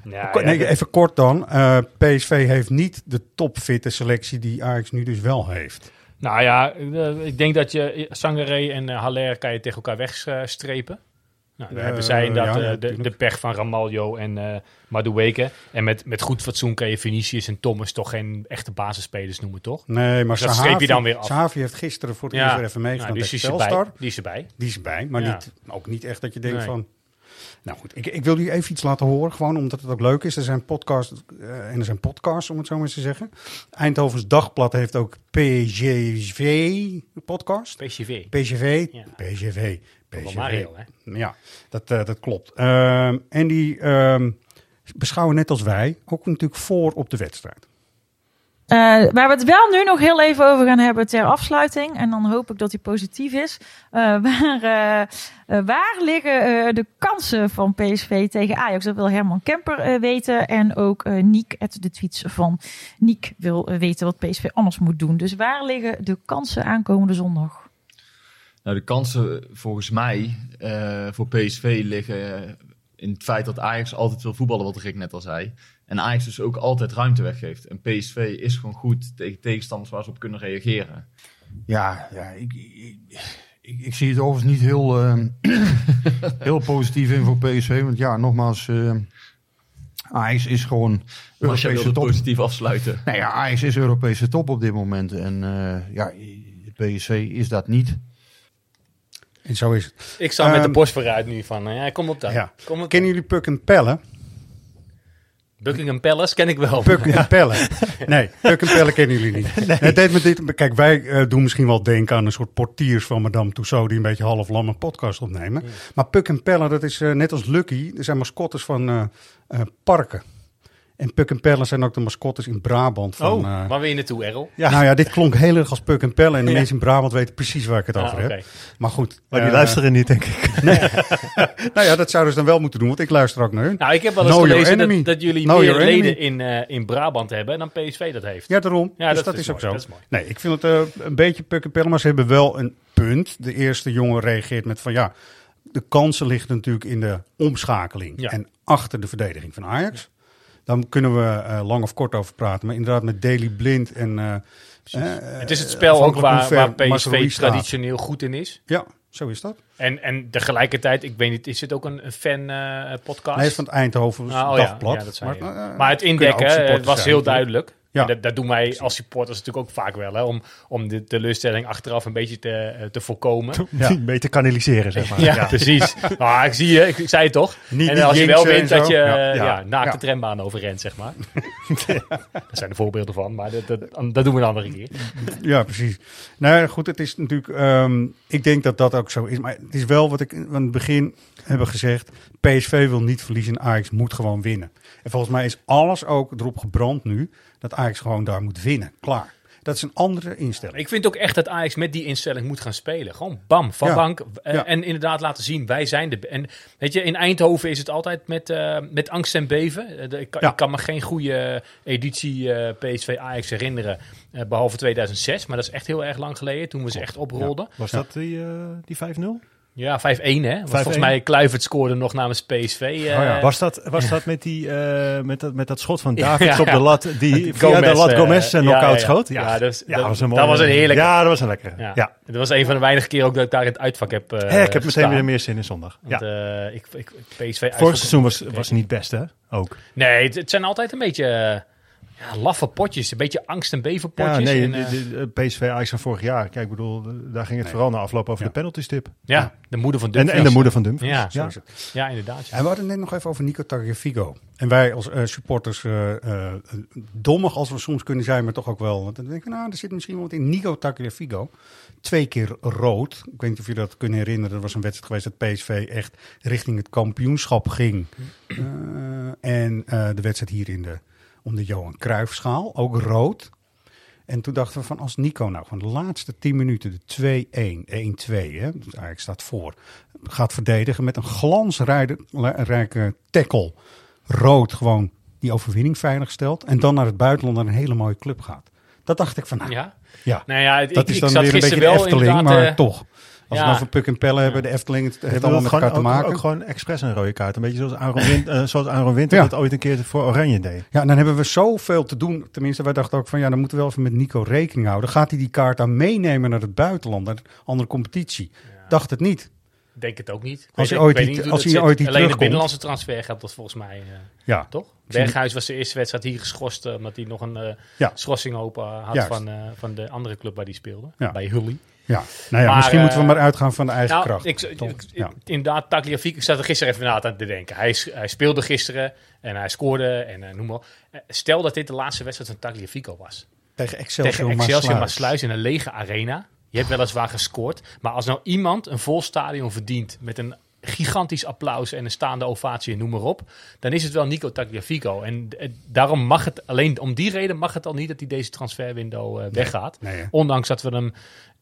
Ja, ja, nee, even kort dan. Eh, PSV heeft niet de topfitte selectie die Ajax nu dus wel heeft. Nou ja, eh, ik denk dat je Sangaré en uh, Haller kan je tegen elkaar wegstrepen. Nou, dan Eh, hebben zij ja, eh, ja, de, de pech van Ramaljo en eh Madueke. En met, met goed fatsoen kan je Vinicius en Thomas toch geen echte basisspelers noemen, toch? Nee, maar Dus dat Sahavi, je dan weer af. Sahavi heeft gisteren voor het Ja. eerst weer even Nou, meegedaan die is erbij. Die is erbij. Die is erbij, maar Ja. niet, ook niet echt dat je denkt Nee. van... Nou goed, ik, ik wil jullie even iets laten horen, gewoon omdat het ook leuk is. Er zijn podcasts eh, en er zijn podcasts, om het zo maar eens te zeggen. Eindhovens Dagblad heeft ook. PGV. Ja. PGV. Wel PGV. Mario, hè? Ja, dat, eh, dat klopt. Ehm, en die ehm, beschouwen net als wij ook natuurlijk voor op de wedstrijd. Eh, waar we het wel nu nog heel even over gaan hebben ter afsluiting. En dan hoop ik dat hij positief is. Eh, waar, eh, waar liggen de kansen van PSV tegen Ajax? Dat wil Herman Kemper weten. En ook Niek, het de tweets van Niek, wil weten wat PSV anders moet doen. Dus waar liggen de kansen aankomende zondag? Nou, de kansen volgens mij voor PSV liggen in het feit dat Ajax altijd wil voetballen, wat Rick net al zei. En Ajax dus ook altijd ruimte weggeeft. En PSV is gewoon goed tegen tegenstanders waar ze op kunnen reageren. Ja, ja ik, ik, ik, ik zie het overigens niet heel, eh, heel positief in voor PSV. Want ja, nogmaals, eh Ajax is gewoon Maar jij Europese wilde top. positief afsluiten. Nou ja, Ajax is Europese top op dit moment. En eh, ja, PSV is dat niet. En zo is het. Ik zal met de Ehm, borst vooruit nu van, eh, ja, kom op dan. Ja. Kom op Kennen jullie Puk en Pelle? Buckingham Palace ken ik wel. En Pelle. Nee, en Pelle kennen jullie niet. Het deed me dit, kijk, wij eh, doen misschien wel denken aan een soort portiers van Madame Tussauds die een beetje half lam een podcast opnemen. Maar Puk en Pelle, dat is eh, net als Lucky, er zijn mascottes van eh, parken. En Puk en Pelle zijn ook de mascottes in Brabant. Van, Oh, eh, waar wil je naartoe, Errol? Nou ja, dit klonk heel erg als Puk en Pelle. En de Ja. mensen in Brabant weten precies waar ik het Ah, over heb. Maar goed. Maar die eh, luisteren niet, denk ik. Nee. nou ja, dat zouden ze dan wel moeten doen, want ik luister ook naar hun. Nou, ik heb wel eens Know gelezen dat, dat jullie Know meer leden in, eh, in Brabant hebben dan PSV dat heeft. Ja, daarom. Ja, dus dat, is, ook mooi, zo. Dat is mooi. Nee, ik vind het eh, een beetje puk en pellen, maar ze hebben wel een punt. De eerste jongen reageert met van ja, de kansen liggen natuurlijk in de omschakeling Ja. en achter de verdediging van Ajax. Dan kunnen we eh, lang of kort over praten. Maar inderdaad met Daily Blind en... eh, eh, Het is het spel ook waar, waar PSV traditioneel goed in is. Ja, zo is dat. En, en tegelijkertijd, ik weet niet, is het ook een, een fan-podcast? Nee, het is van het Eindhoven Ah, oh ja, Dagblad. ja, dat. Maar, maar het indekken, het was heel duidelijk. Ja. Dat, dat doen wij als supporters natuurlijk ook vaak wel, hè, om, om de teleurstelling achteraf een beetje te, eh, te voorkomen. Een beetje kanaliseren, zeg maar. Ja, precies. Nou, ik zie je, ik, ik zei het toch. Niet- en als je wel wint, en dat je Ja. eh, ja. Ja. naakt de Ja. trambaan overrent, zeg maar. Daar zijn er voorbeelden van, maar dat, dat, dat doen we een andere keer. Ja, precies. Nou ja, goed, het is natuurlijk. ehm, ik denk dat dat ook zo is. Maar het is wel wat ik aan het begin hebben gezegd. PSV wil niet verliezen en Ajax moet gewoon winnen. En volgens mij is alles ook erop gebrand nu dat Ajax gewoon daar moet winnen. Klaar. Dat is een andere instelling. Ik vind ook echt dat Ajax met die instelling moet gaan spelen. Gewoon bam, van Ja. bank. eh, Ja. En inderdaad laten zien, wij zijn de... En weet je, in Eindhoven is het altijd met, eh, met angst en beven. Eh, de- ik, kan, Ja. ik kan me geen goede editie eh, PSV Ajax herinneren. eh, behalve 2006. Maar dat is echt heel erg lang geleden. Toen we ze echt oprolden. Was dat die, die 5-0? Ja, 5-1 hè. Was 5-1. volgens mij Kluivert scoorde nog namens PSV. eh, was dat, was dat met, die, eh, met, dat, met dat schot van Ja, Davids ja, op de lat, ja. die de Gomez, lat eh, Gomez een ja, knock-out ja, ja. schoot? Ja, dus- ja, dat- was een dat mooie- was een heerlijke. Ja, dat was een lekkere. Ja. Ja. Dat was een van de weinige keren ook dat ik daar in het uitvak heb eh Hè, ik heb meteen weer meer zin in zondag. Want, Ja. eh, ik, ik, PSV Vorig seizoen was, was niet best, hè? Ook. Nee, het, het zijn altijd een beetje ja, laffe potjes. Een beetje angst- en bevenpotjes. Ja, nee, en, de, eh, de, de PSV Ajax van vorig jaar. Kijk, ik bedoel, daar ging het vooral na afloop over de penaltystip. ja, de moeder van En, Dumfries. en de moeder van Dumfries. Ja, ja. ja inderdaad. ja. En we hadden het net nog even over Nico Tagliafico. En wij als eh, supporters, eh, eh, dommig als we soms kunnen zijn, maar toch ook wel. Want dan denk ik, nou, er zit misschien wel wat in. Nico Tagliafico, twee keer rood. Ik weet niet of je dat kunnen herinneren. Er was een wedstrijd geweest dat PSV echt richting het kampioenschap ging. Eh, en eh, de wedstrijd hier in de, om de Johan Cruijffschaal, ook rood. En toen dachten we van als Nico nou gewoon de laatste 10 minuten de 2-1, 1-2, hè, dus eigenlijk staat voor, gaat verdedigen met een glansrijke tackle, rood gewoon die overwinning veilig stelt en dan naar het buitenland naar een hele mooie club gaat. Dat dacht ik van, nou, Ja? ja, Nou ja, dat ik- is ik dan zat weer een beetje de Efteling, maar eh, toch. Als ja. we nou van Puk en Pellen hebben, de Efteling, het heeft allemaal met gewoon, elkaar te maken. Ook gewoon expres een rode kaart. Een beetje zoals Aaron, Win, eh, zoals Aaron Winter Ja. dat ooit een keer voor Oranje deed. Ja, en dan hebben we zoveel te doen. Tenminste, wij dachten ook van ja, dan moeten we wel even met Nico rekening houden. Gaat hij die kaart dan meenemen naar het buitenland, naar een andere competitie? Dacht het niet. Denk het ook niet. Ik Als weet- je ooit die- niet hoe als hij ooit die Alleen de binnenlandse transfer geldt dat volgens mij. eh, Ja. Toch? Berghuis was de eerste wedstrijd hier geschorst eh, omdat hij nog een eh, Ja. schorsing open had Juist. van, eh, van de andere club waar hij speelde. Ja. Bij Hully. Ja, nou ja, Maar, misschien moeten we eh, maar uitgaan van de eigen nou, kracht. Ik, ik, ik- Ja. Inderdaad, Tagliafico, ik zat er gisteren even na aan te denken. Hij, hij speelde gisteren en hij scoorde en eh, noem maar. Eh, Stel dat dit de laatste wedstrijd van Tagliafico was. Tegen Excelsior Tegen Excelsior Maasluis. In een lege arena. Je hebt weliswaar gescoord. Maar als nou iemand een vol stadion verdient met een gigantisch applaus en een staande ovatie en noem maar op. Dan is het wel Nico Tagliafico. En daarom mag het, alleen om die reden mag het al niet dat hij deze transferwindow weggaat. nee. Ondanks dat we hem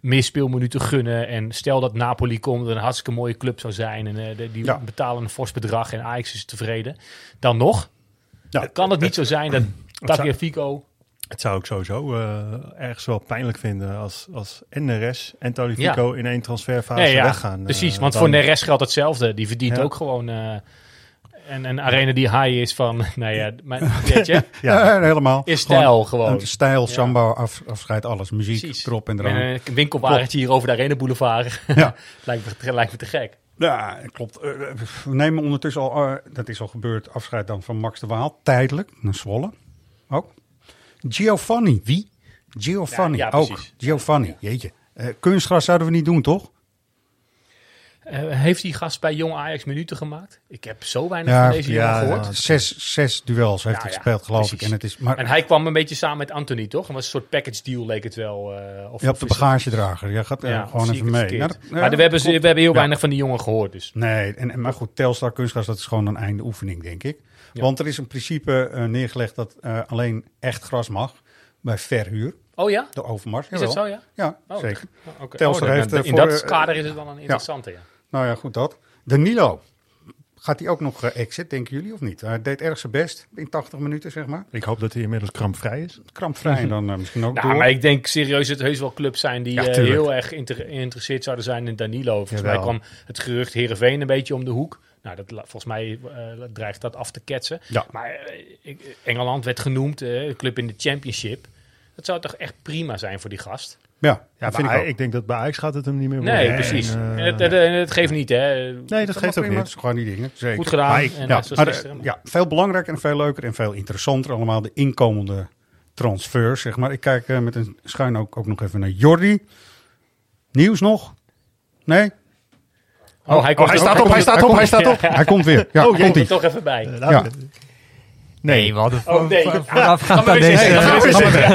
meer speelminuten gunnen. En stel dat Napoli komt, een hartstikke mooie club zou zijn. En eh, de- die Ja. betalen een fors bedrag en Ajax is tevreden. Dan nog kan het niet zo zijn dat Tagliafico... Het zou ik sowieso eh, ergens wel pijnlijk vinden als, als en Neres en Talifico in één transferfase Nee, ja, weggaan. eh, Precies, want dan- voor Neres geldt hetzelfde. Die verdient Ja. ook gewoon eh, een, een arena die high is van, nou ja, maar, weet je? Ja, helemaal. Is stijl gewoon. Stijl, samba, af, afscheid, alles. Muziek, Precies. erop en eraan. een winkelwagentje hier over de Arena Boulevard. Ja. lijkt, me, te- lijkt me te gek. Ja, klopt. Eh, we nemen ondertussen al, eh, dat is al gebeurd, afscheid dan van Max de Waal. Tijdelijk, naar Zwolle. Ook. Giovanni. Wie? Giovanni, Ja, ja, ook. Giovanni, jeetje. Eh, kunstgras zouden we niet doen, toch? Eh, heeft die gast bij Jong Ajax minuten gemaakt? Ik heb zo weinig Ja, van deze jongen ja, gehoord. ja, zes, zes duels heeft hij gespeeld, geloof precies. ik. En, het is, maar, En hij kwam een beetje samen met Anthony, toch? Het was een soort package deal, leek het wel. eh, of, ja, op de bagagedrager. Jij gaat eh, Ja, gewoon even mee. Nou, dat- maar we hebben, ze- we hebben heel weinig van die jongen gehoord. Dus. Nee, en, maar goed, Telstar kunstgras, dat is gewoon een einde oefening, denk ik. Want er is in principe neergelegd dat alleen echt gras mag bij verhuur. Oh ja? De Overmars. Is dat zo, ja? Ja, Oh, zeker. oh. Telstar Oh, dan- heeft... dan- in voor, dat kader is het wel een interessante, ja. Nou ja, goed dat. Danilo. Gaat hij ook nog eh, exit, denken jullie, of niet? Hij deed erg zijn best in 80 minuten, zeg maar. Ik hoop dat hij inmiddels krampvrij is. Krampvrij en dan eh, misschien ook Nou, door. maar ik denk serieus dat er heus wel clubs zijn die Ja, eh, heel erg inter- geïnteresseerd zouden zijn in Danilo. Volgens mij kwam het gerucht Heerenveen een beetje om de hoek. Nou, dat, volgens mij dreigt dat af te ketsen. Ja. Maar ik- Engeland werd genoemd, club in de championship. Dat zou toch echt prima zijn voor die gast? Ja, Ja, vind ik denk dat bij Ajax gaat het hem niet meer worden. Nee, En, precies. eh, En het, het, geeft niet, hè? nee, dat geeft ook prima, niet. dat is gewoon die dingen. Zeker. Goed gedaan. Maar ik- En ja, maar de- veel belangrijker en veel leuker en veel interessanter allemaal de inkomende transfers, zeg maar. Ik kijk eh, met een schuin ook, ook nog even naar Jordi. Nieuws nog? Nee? Oh, hij, komt hij staat op, hij staat op, hij staat op. Hij komt weer. Ja, oh, komt komt er toch even bij. Ja. Nee, we hadden Oh, nee. voor- voorafgaand aan deze...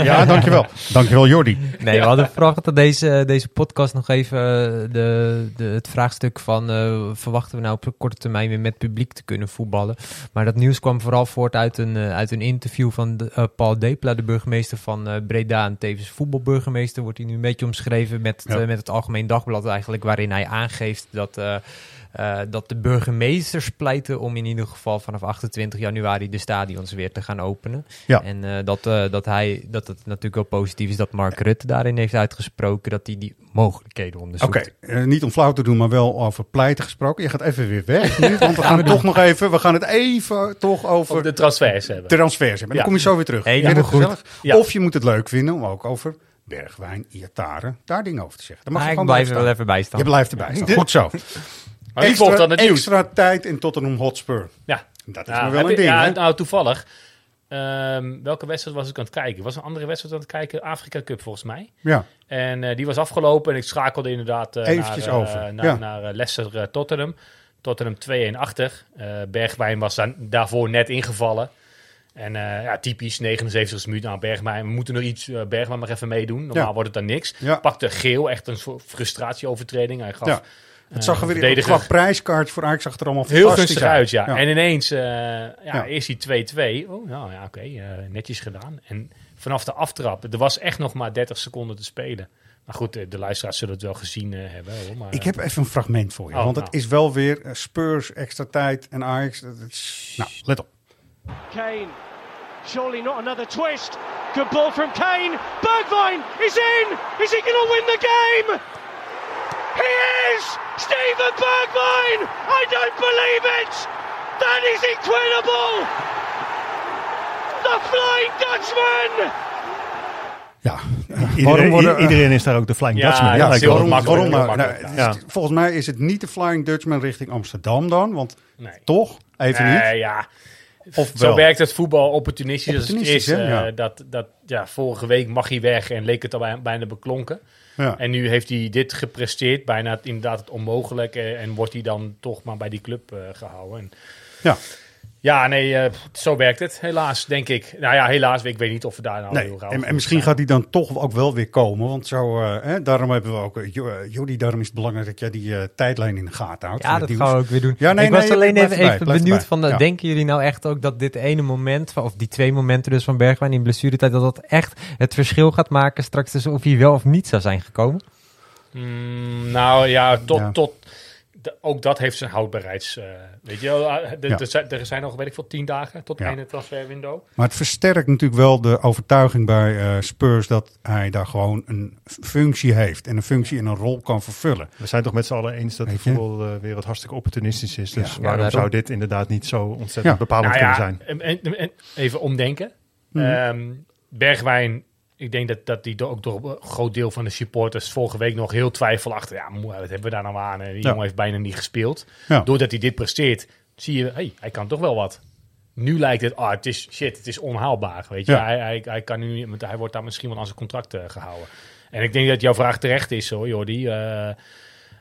Ja, dankjewel. Dankjewel, Jordi. Nee, we hadden voorafgaand aan deze, deze podcast nog even eh, de, de, het vraagstuk van... eh, verwachten we nou op korte termijn weer met publiek te kunnen voetballen? Maar dat nieuws kwam vooral voort uit een, eh, uit een interview van de, eh, Paul Depla, de burgemeester van eh, Breda... en tevens voetbalburgemeester, wordt hij nu een beetje omschreven met, Ja. met het Algemeen Dagblad eigenlijk... waarin hij aangeeft dat... eh, dat de burgemeesters pleiten om in ieder geval vanaf 28 januari de stadions weer te gaan openen. Ja. En eh, dat, eh, dat, hij, dat het natuurlijk wel positief is dat Mark Rutte daarin heeft uitgesproken dat hij die mogelijkheden onderzoekt. Oké, niet om flauw te doen, maar wel over pleiten gesproken. Je gaat even weer weg nu, want we gaan het toch nog even, we gaan het even toch over Over de transfers hebben. transfers hebben. Dan Ja. kom je zo weer terug. Je dat goed. Ja. Of je moet het leuk vinden om ook over Bergwijn, Iataren, daar dingen over te zeggen. Dan mag Maar je ik blijf er wel even bij staan. Je blijft erbij staan. Goed zo. Maar wie volgt dan het nieuws? extra tijd in Tottenham Hotspur. Ja. Dat is maar wel een je- ding, ja, hè? nou, toevallig. Ehm, welke wedstrijd was ik aan het kijken? Was een andere wedstrijd aan het kijken? Afrika Cup volgens mij. Ja. En eh, die was afgelopen en ik schakelde inderdaad Eventjes naar, eh, over, naar, ja. naar Leicester Tottenham. Tottenham 2-1 achter. Bergwijn was dan, daarvoor net ingevallen. En ja, typisch 79 minuut. Nou, Bergwijn, we moeten nog iets. Bergwijn mag even meedoen. Normaal Ja. wordt het dan niks. Ja. Pakte geel, echt een soort frustratieovertreding. Hij gaf. Het zag er weer, verdediger- qua prijskaartje voor Ajax zag er allemaal Heel gunstig uit, ja. ja. En ineens, eh, ja, Ja. eerst die 2-2. Oh, nou ja, oké, eh, netjes gedaan. En vanaf de aftrap. Er was echt nog maar 30 seconden te spelen. Maar goed, eh, de luisteraars zullen het wel gezien hebben. Hoor. Maar, Ik heb even een fragment voor je. Oh, want nou. het is wel weer Spurs, extra tijd en Ajax. Dat is- Nou, let op. Kane. Surely not another twist. Good ball from Kane. Bergwijn is in. Is he going to win the game? He is. Steven Bergwijn. I don't believe it. That is incredible. The Flying Dutchman. Iedereen, Waarom worden- i- iedereen is daar ook de Flying Ja, Dutchman. ja, wel. makkelijk, Waarom heel nou? Ja. het Volgens mij is het niet de Flying Dutchman richting Amsterdam dan. Want Nee. toch? Even Nee, niet. ja. Of Zo wel? werkt het voetbal opportunistisch als het Opportunistisch, is. hè? eh, Ja. dat, dat, ja, vorige week mag hij weg en leek het al bij- bijna beklonken. Ja. En nu heeft hij dit gepresteerd, bijna het, inderdaad het onmogelijke. En wordt hij dan toch maar bij die club eh, gehouden. En, Ja. Ja, nee, eh, zo werkt het helaas, denk ik. Nou ja, helaas, ik weet niet of we daar nou Nee, heel rauw en, misschien gaat hij dan toch ook wel weer komen. Want zo, eh, hè, daarom hebben we ook... eh, Jordi, daarom is het belangrijk dat jij die eh, tijdlijn in de gaten houdt. Ja, dat gaan we ook weer doen. Ja, nee, ik was nee, alleen blijf even, erbij, even blijf benieuwd van, Ja. denken jullie nou echt ook dat dit ene moment, of die twee momenten dus van Bergwijn in blessuretijd, dat dat echt het verschil gaat maken straks tussen of hij wel of niet zou zijn gekomen? Mm, nou ja, tot, Ja. tot de- ook dat heeft zijn houdbaarheids. Eh, weet je, wel, ah, de- Ja. er, zijn, er zijn nog, weet ik veel, tien dagen tot Ja. einde transferwindow. Maar het versterkt natuurlijk wel de overtuiging bij eh, Spurs... dat hij daar gewoon een functie heeft. En een functie en een rol kan vervullen. We zijn toch met z'n allen eens dat de voetbalwereld hartstikke opportunistisch is. Dus Ja. waarom Ja, zou dit inderdaad niet zo ontzettend Ja. bepalend Nou ja, kunnen zijn? en- en- en even omdenken. Mhm. Ehm, Bergwijn, ik denk dat, dat die ook door een groot deel van de supporters vorige week nog heel twijfelachtig. Ja, wat hebben we daar nou aan? Die Ja. jongen heeft bijna niet gespeeld. Ja. Doordat hij dit presteert, zie je, hey, hij kan toch wel wat. Nu lijkt het, ah, het is shit, het is onhaalbaar. Weet je, Ja. hij, hij, hij, kan nu, want hij wordt daar misschien wel aan zijn contract eh, gehouden. En ik denk dat jouw vraag terecht is, hoor, Jordi. Eh,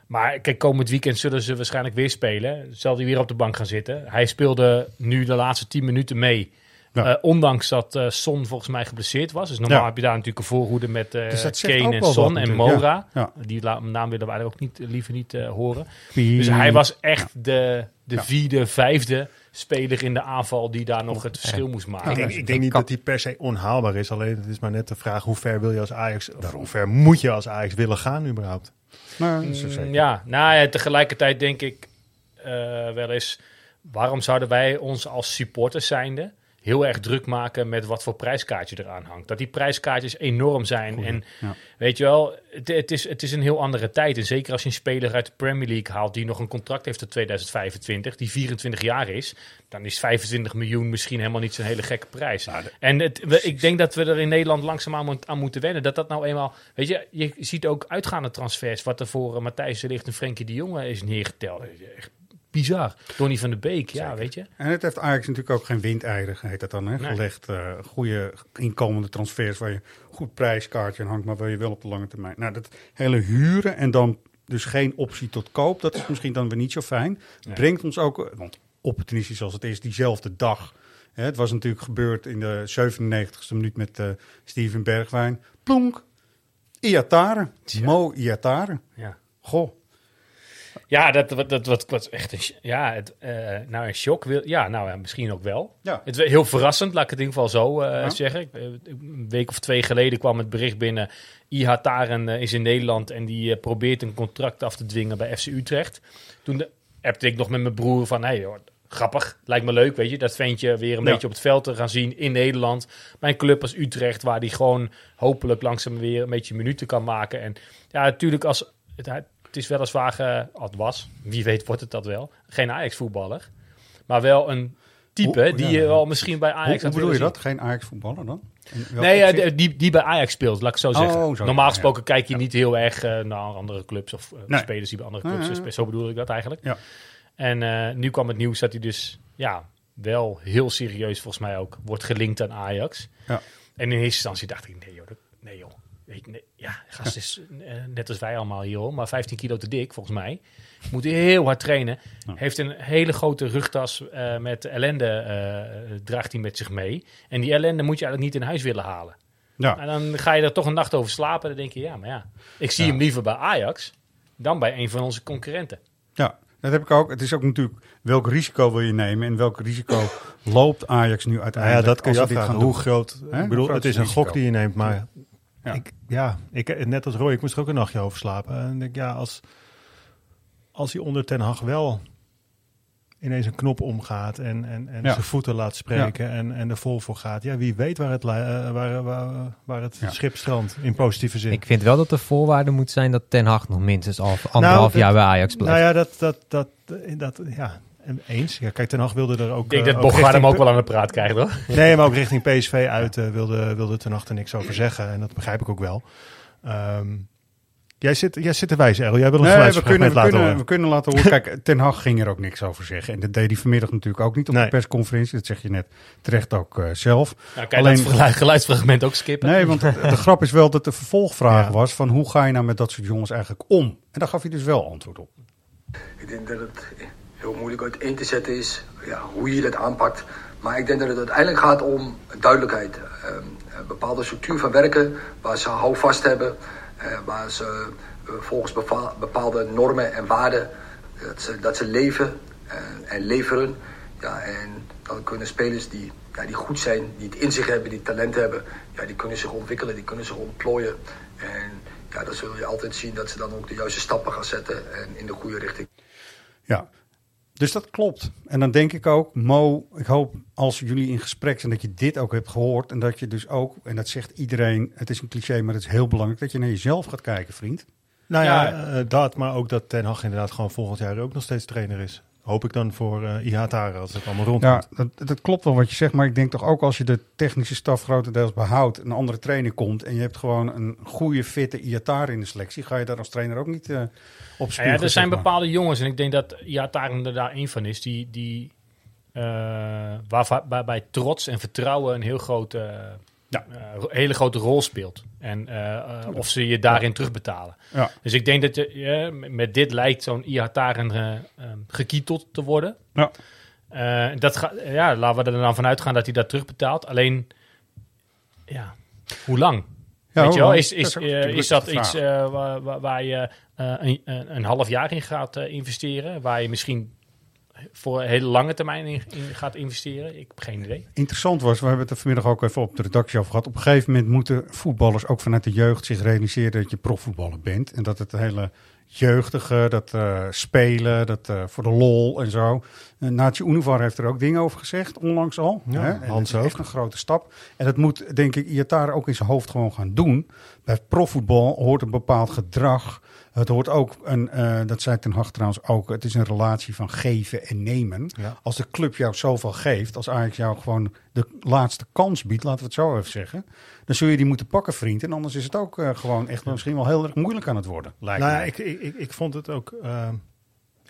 maar kijk, komend weekend zullen ze waarschijnlijk weer spelen. Zal hij weer op de bank gaan zitten. Hij speelde nu de laatste 10 minuten mee. Ja. Eh, ondanks dat eh, Son volgens mij geblesseerd was. Dus normaal Ja. heb je daar natuurlijk een voorhoede met eh Dus Kane en Son en Mora. ja. Die naam willen we eigenlijk ook niet, liever niet eh, horen. Dus hij was echt de, de Ja. vierde, vijfde speler in de aanval die daar nog het verschil moest maken. Ik denk, ik denk niet dat die per se onhaalbaar is. Alleen het is maar net de vraag hoe ver wil je als Ajax, of hoe ver moet je als Ajax willen gaan überhaupt? Mm, zeker. Ja, nou ja, tegelijkertijd denk ik eh, wel eens... waarom zouden wij ons als supporters zijnde... heel erg druk maken met wat voor prijskaartje eraan hangt. Dat die prijskaartjes enorm zijn. en ja. weet je wel, het, het, is, het is een heel andere tijd. En zeker als je een speler uit de Premier League haalt... die nog een contract heeft tot 2025, die 24 jaar is... dan is 25 miljoen misschien helemaal niet zo'n hele gekke prijs. en het, we- ik denk dat we er in Nederland langzaamaan moet- aan moeten wennen. Dat dat nou eenmaal... Weet je, je ziet ook uitgaande transfers... wat er voor uh, Matthijs de Ligt en Frenkie de Jonge is neergeteld. Echt bizar. Donny van de Beek, ja, weet je. En het heeft Ajax natuurlijk ook geen windeieren, heet dat dan, hè? Nee. gelegd. eh, goede inkomende transfers waar je goed prijskaartje aan hangt, maar waar je wel op de lange termijn. Nou, dat hele huren en dan dus geen optie tot koop, dat is misschien dan weer niet zo fijn. Nee. Brengt ons ook, want opportunistisch als het is, diezelfde dag. Hè, het was natuurlijk gebeurd in de 97ste minuut met eh, Steven Bergwijn. Plonk, Iatare, Mo Iatare. Ja. Goh, Ja, dat, dat, dat, dat was echt een, ja, het, eh, nou een shock. Wil, ja, nou ja, misschien ook wel. Ja. Het was heel verrassend, laat ik het in ieder geval zo eh, Ja. zeggen. Eh, Een week of twee geleden kwam het bericht binnen. Ihataren eh, is in Nederland en die probeert een contract af te dwingen bij FC Utrecht. Toen appte ik nog met mijn broer van, hey, joh, grappig, lijkt me leuk, weet je. Dat ventje weer een Ja. beetje op het veld te gaan zien in Nederland. Bij een club als Utrecht, waar die gewoon hopelijk langzaam weer een beetje minuten kan maken. En ja, natuurlijk als... Het, het is weliswaar, al het was, wie weet wordt het dat wel, geen Ajax-voetballer. Maar wel een type Hoe- die ja. je wel misschien bij Ajax hoe bedoel je dat? Geen Ajax-voetballer dan? Nee, die, die bij Ajax speelt, laat ik zo Oh, zeggen. zo, Normaal ja, gesproken kijk je niet heel erg eh, naar andere clubs of eh, Nee. spelers die bij andere clubs spelen. Zo bedoel ik dat eigenlijk. Ja. En nu kwam het nieuws dat hij dus ja, wel heel serieus volgens mij ook wordt gelinkt aan Ajax. Ja. En in eerste instantie dacht ik, nee joh, nee joh. Weet je, nee, ja, gast is eh, net als wij allemaal hier hoor, maar 15 kilo te dik volgens mij. Moet heel hard trainen. Heeft een hele grote rugtas eh, met ellende, eh, draagt hij met zich mee. En die ellende moet je eigenlijk niet in huis willen halen. Ja. En dan ga je er toch een nacht over slapen. Dan denk je, ja, maar ja. Ik zie Ja. hem liever bij Ajax dan bij een van onze concurrenten. Ja, dat heb ik ook. Het is ook natuurlijk welk risico wil je nemen en welk risico loopt Ajax nu Nou uiteindelijk. ja, dat kun je als ze dit afvragen. Hoe groot... Hè? Ik bedoel, het is een gok die je neemt, maar... Ja. Ik, ja, ik, net als Roy, ik moest er ook een nachtje over slapen. En ik denk, ja, als, als hij onder Ten Hag wel ineens een knop omgaat en, en, en Ja. zijn voeten laat spreken en, en er vol voor gaat. Ja, wie weet waar het, li- eh, waar, waar, waar het schip strandt in positieve zin. Ik vind wel dat de voorwaarde moet zijn dat Ten Hag nog minstens al anderhalf dat- jaar bij Ajax blijft. Nou ja, dat, dat, dat, dat, ja, eens. Ja, kijk, Ten Hag wilde er ook... Ik denk eh, dat ook Bogarde hem ook wel aan de praat krijgt, hoor. Nee, maar ook richting PSV uit eh, wilde, wilde Ten Hag er niks over zeggen. En dat begrijp ik ook wel. Ehm, jij, zit, jij zit te wijzen, Errol. Jij wil een Nee, we geluidsfragment kunnen, we, laten kunnen, horen. we kunnen laten horen. Kijk, Ten Hag ging er ook niks over zeggen. En dat deed hij vanmiddag natuurlijk ook niet op Nee. de persconferentie. Dat zeg je net terecht ook eh, zelf. Nou, kan je dat geluid- geluidsfragment ook skippen? Nee, want de, de grap is wel dat de vervolgvraag was van hoe ga je nou met dat soort jongens eigenlijk om? En daar gaf hij dus wel antwoord op. Ik denk dat het heel moeilijk uiteen te zetten is ja, hoe je dat aanpakt. Maar ik denk dat het uiteindelijk gaat om duidelijkheid. Ehm, een bepaalde structuur van werken waar ze houvast hebben. eh, waar ze eh, volgens bepa- bepaalde normen en waarden dat ze, dat ze leven eh, en leveren. Ja, en dan kunnen spelers die, ja, die goed zijn, die het in zich hebben, die talent hebben, ja, die kunnen zich ontwikkelen, die kunnen zich ontplooien. En ja, dan zul je altijd zien dat ze dan ook de juiste stappen gaan zetten en in de goede richting. Ja, dus dat klopt. En dan denk ik ook, Mo, ik hoop als jullie in gesprek zijn dat je dit ook hebt gehoord. En dat je dus ook, en dat zegt iedereen, het is een cliché, maar het is heel belangrijk, dat je naar jezelf gaat kijken, vriend. Nou ja, eh, dat, maar ook dat Ten Hag inderdaad gewoon volgend jaar ook nog steeds trainer is. Hoop ik dan voor eh IHTAR als het allemaal rond Ja, dat, dat klopt wel wat je zegt, maar ik denk toch ook als je de technische staf grotendeels behoudt, een andere trainer komt en je hebt gewoon een goede, fitte IATAR in de selectie, ga je daar als trainer ook niet eh op spugen, ja, er zijn maar. bepaalde jongens, en ik denk dat Iataren er daar één van is, die, die eh, waar, waarbij trots en vertrouwen een heel grote, eh, hele grote rol speelt. En eh, eh, of ze je daarin terugbetalen. Ja. Dus ik denk dat je, ja, met dit lijkt zo'n Iataren eh, eh, gekieteld te worden. Ja. Dat ga, ja, laten we er dan vanuit gaan dat hij dat terugbetaalt. Alleen, ja, hoe lang? Ja, Weet hoe je wel, lang? is, is, is dat iets waar, waar, je een, een, half jaar in gaat investeren? Waar je misschien voor hele lange termijn in, in gaat investeren? Ik heb geen idee. Interessant was, we hebben het er vanmiddag ook even op de redactie over gehad. Op een gegeven moment moeten voetballers ook vanuit de jeugd zich realiseren dat je profvoetballer bent. En dat het hele jeugdige, dat eh, spelen, dat eh, voor de lol en zo. Uh, Nazi Univar heeft er ook dingen over gezegd, onlangs al. Ja, hè? En is echt een grote stap. En dat moet, denk ik, Iatare ook in zijn hoofd gewoon gaan doen. Bij profvoetbal hoort een bepaald gedrag. Het hoort ook, een, uh, dat zei Ten Hag trouwens ook, het is een relatie van geven en nemen. Ja. Als de club jou zoveel geeft, als Ajax jou gewoon de laatste kans biedt, laten we het zo even zeggen, dan zul je die moeten pakken, vriend. En anders is het ook uh, gewoon echt misschien wel heel erg moeilijk aan het worden. Lijkt nou, mij. ik, ik, ik vond het ook. Uh,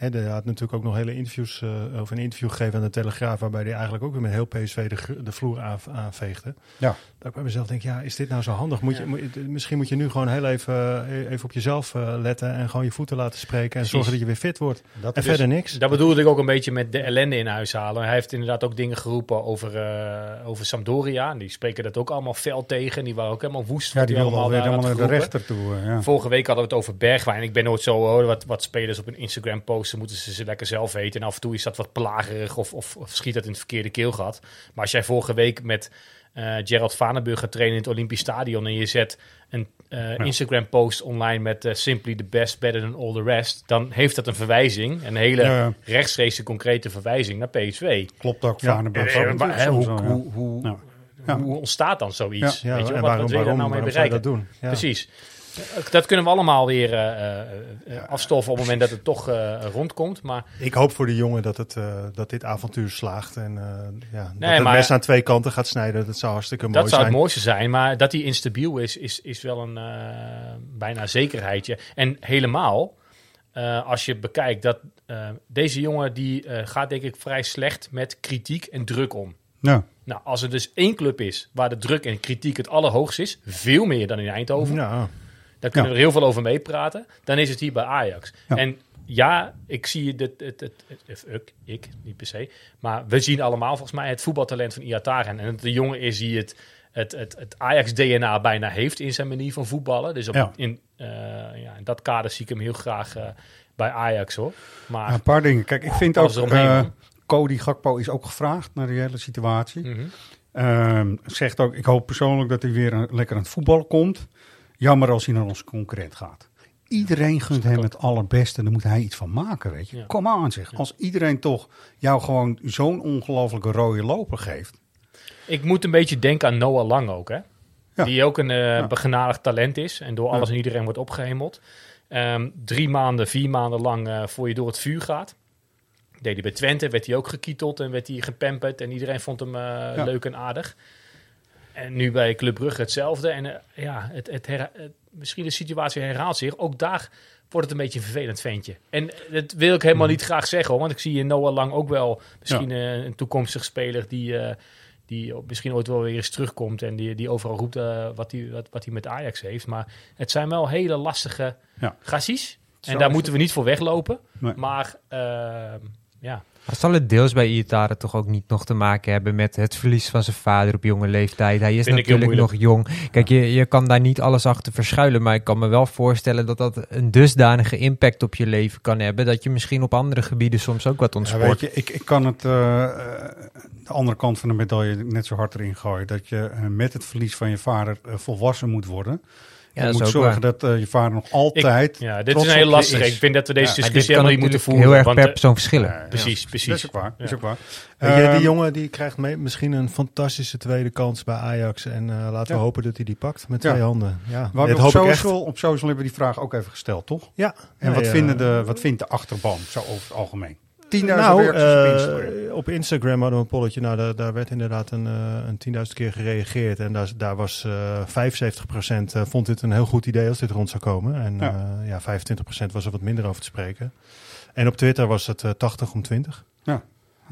Hè, hij had natuurlijk ook nog hele interviews uh, over een interview gegeven aan de Telegraaf, waarbij hij eigenlijk ook weer met heel PSV de, de vloer aan, aanveegde. Ja. Dat ik bij mezelf denk, ja, is dit nou zo handig? Moet je, moet, misschien moet je nu gewoon heel even, even op jezelf uh, letten en gewoon je voeten laten spreken en Precies. zorgen dat je weer fit wordt. Dat en dus, verder niks. Dat bedoelde ik ook een beetje met de ellende in huis halen. Hij heeft inderdaad ook dingen geroepen over, uh, over Sampdoria. En die spreken dat ook allemaal fel tegen. Die waren ook helemaal woest. Ja, die wilden allemaal, alweer helemaal naar de rechter toe. Uh, ja. Vorige week hadden we het over Bergwijn. Ik ben nooit zo, oh, wat, wat spelers op een Instagram posten, moeten ze ze lekker zelf weten. En af en toe is dat wat plagerig of, of, of schiet dat in het verkeerde keelgat. Maar als jij vorige week met uh, Gerald Vanenburg gaat trainen in het Olympisch Stadion en je zet een uh, ja. Instagram post online met uh, simply the best, better than all the rest, dan heeft dat een verwijzing, een hele ja. rechtstreekse concrete verwijzing naar PSV. Klopt ook, Vanenburg. Ja. Hoe, hoe, hoe, hoe, hoe, ontstaat dan zoiets? Ja, Weet je, en wat, waarom, wat wil je daar nou mee bereiken? Dat doen? Precies. Dat kunnen we allemaal weer uh, uh, afstoffen op het moment dat het toch uh, rondkomt. Maar... Ik hoop voor de jongen dat, het, dat dit avontuur slaagt. En ja, nee, dat het maar, mes aan twee kanten gaat snijden. Dat zou hartstikke mooi zijn. Dat zou zijn. het mooiste zijn. Maar dat hij instabiel is, is, is wel een bijna zekerheidje. En helemaal als je bekijkt dat deze jongen die gaat denk ik vrij slecht met kritiek en druk om. Ja. Nou, als er dus één club is waar de druk en kritiek het allerhoogst is, veel meer dan in Eindhoven. Ja. Daar kunnen ja. we er heel veel over meepraten. Dan is het hier bij Ajax. Ja. En ja, ik zie het, het, het, het, ik, ik, niet per se. Maar we zien allemaal volgens mij het voetbaltalent van Iataren. En de jongen is die het het, het, het Ajax-DNA bijna heeft in zijn manier van voetballen. Dus op, Ja. in, eh, ja, in dat kader zie ik hem heel graag eh, bij Ajax hoor. Maar een paar dingen. Kijk, ik vind ook, eh. Cody Gakpo is ook gevraagd naar die hele situatie. Mhm. Ehm, zegt ook, ik hoop persoonlijk dat hij weer een- lekker aan het voetballen komt. Jammer als hij naar onze concurrent gaat. Iedereen gunt hem het allerbeste. Daar moet hij iets van maken, weet je. Kom aan zeg. Als iedereen toch jou gewoon zo'n ongelofelijke rode loper geeft. Ik moet een beetje denken aan Noah Lang ook, hè? Die ook een Ja. begenadigd talent is en door alles en iedereen wordt opgehemeld. Ehm, drie maanden, vier maanden lang eh, voor je door het vuur gaat. Deed hij bij Twente, werd hij ook gekieteld en werd hij gepamperd en iedereen vond hem eh, Ja. leuk en aardig. En nu bij Club Brugge hetzelfde. En eh, ja, het, het her- het- misschien de situatie herhaalt zich. Ook daar wordt het een beetje een vervelend ventje. En dat wil ik helemaal niet graag zeggen, hoor, want ik zie in Noah Lang ook wel misschien eh, een toekomstig speler die, eh, die misschien ooit wel weer eens terugkomt en die, die overal roept eh, wat hij wat, wat hij met Ajax heeft. Maar het zijn wel hele lastige Ja. gassies. En daar moeten we niet voor weglopen. Nee. Maar ehm, ja, Maar zal het deels bij Iataren toch ook niet nog te maken hebben met het verlies van zijn vader op jonge leeftijd? Hij is Vind natuurlijk nog jong. Kijk, je, je kan daar niet alles achter verschuilen, maar ik kan me wel voorstellen dat dat een dusdanige impact op je leven kan hebben, dat je misschien op andere gebieden soms ook wat Ja, ontspoort. weet je, ik, ik kan het eh, eh, de andere kant van de medaille net zo hard erin gooien. Dat je eh, met het verlies van je vader volwassen moet worden. Ja, en dat moet zorgen waar. dat eh, je vader nog altijd. ja, dit trots is een heel je lastig. Ik vind dat we deze Ja, discussie helemaal niet moeten natuurlijk voeren. heel erg want, per eh, persoon verschillen. Ja, Precies, ja, precies. Dat is ook waar. Dat is Ja. ook waar. Weet je, die jongen die krijgt mee- misschien een fantastische tweede kans bij Ajax. En eh, laten we Ja. hopen dat hij die pakt met Ja. twee handen. Ja, We op hoop ik echt. social, op social hebben we die vraag ook even gesteld, toch? Ja. En Nee, wat, eh, vinden de, wat vindt de achterban zo over het algemeen? 10.000 nou, reacties op eh, Instagram. op Instagram hadden we een polletje. Nou, daar, daar werd inderdaad een, eh, een 10.000 keer gereageerd. En daar, daar was eh 75% eh, vond dit een heel goed idee als dit rond zou komen. En Ja. ja, ja 25% was er wat minder over te spreken. En op Twitter was het eh 80 om 20. Ja.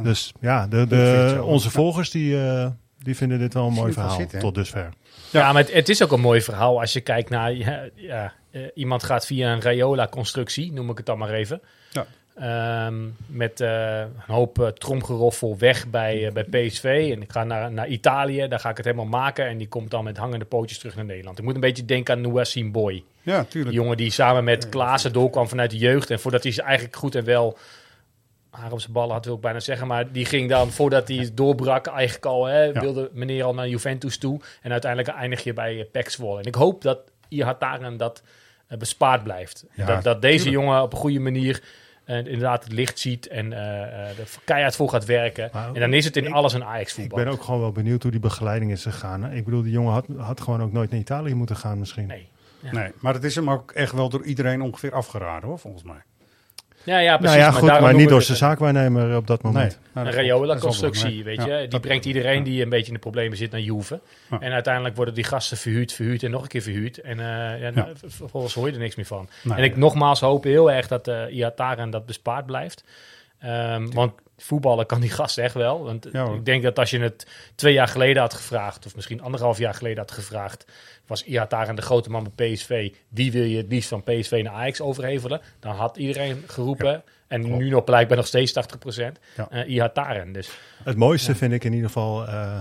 Dus ja, de, de, onze volgers die, eh, die vinden dit wel een mooi verhaal zitten, tot dusver. Ja, maar het, het is ook een mooi verhaal als je kijkt naar... Ja, ja, iemand gaat via een Rayola-constructie, noem ik het dan maar even. Ja. Ehm, met eh, een hoop eh, tromgeroffel weg bij, eh, bij PSV. En ik ga naar, naar Italië, daar ga ik het helemaal maken. En die komt dan met hangende pootjes terug naar Nederland. Ik moet een beetje denken aan Nouassim Boy. Ja, Die tuurlijk. jongen die samen met Klaassen doorkwam vanuit de jeugd. En voordat hij ze eigenlijk goed en wel haar op zijn ballen had, wil ik bijna zeggen. Maar die ging dan, voordat hij doorbrak, eigenlijk al, hè, Ja. wilde meneer al naar Juventus toe. En uiteindelijk eindig je bij uh. En ik hoop dat Ihataren dat bespaard blijft. Ja, dat, dat deze tuurlijk. jongen op een goede manier eh, inderdaad het licht ziet en eh, eh, er keihard voor gaat werken. Maar en dan is het in ik- alles een Ajax Ik ben ook gewoon wel benieuwd hoe die begeleiding is gegaan. Ik bedoel, die jongen had, had gewoon ook nooit naar Italië moeten gaan misschien. Nee. Ja. Nee, maar het is hem ook echt wel door iedereen ongeveer afgeraden, hoor, volgens mij. Ja, ja, precies. nou ja, goed, maar niet door zijn zaakwaarnemer op dat moment. Nee. Nou, een. Rayola-constructie, weet je. Ja, die brengt iedereen Ja. die een beetje in de problemen zit naar Juve. Ja. En uiteindelijk worden die gasten verhuurd, verhuurd en nog een keer verhuurd. En eh, vervolgens hoor je er niks meer van. Nee. en ik nogmaals hoop heel erg dat eh Iataren dat bespaard blijft. Ehm, want voetballen kan die gast echt wel. Want Ja, ik denk dat als je het twee jaar geleden had gevraagd... of misschien anderhalf jaar geleden had gevraagd... was Iataren de grote man bij PSV. Wie wil je het liefst van PSV naar Ajax overhevelen? Dan had iedereen geroepen... En nu nog blijkbaar nog steeds 80% Ja. eh Ihataren. Dus Het mooiste vind ik in ieder geval, eh,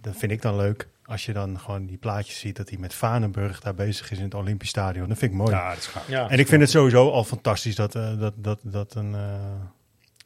dat vind ik dan leuk, als je dan gewoon die plaatjes ziet dat hij met Vanenburg daar bezig is in het Olympisch Stadion. Dat vind ik mooi. Ja, dat is gaaf. ja. En ik vind het sowieso al fantastisch dat, eh, dat, dat, dat een, eh,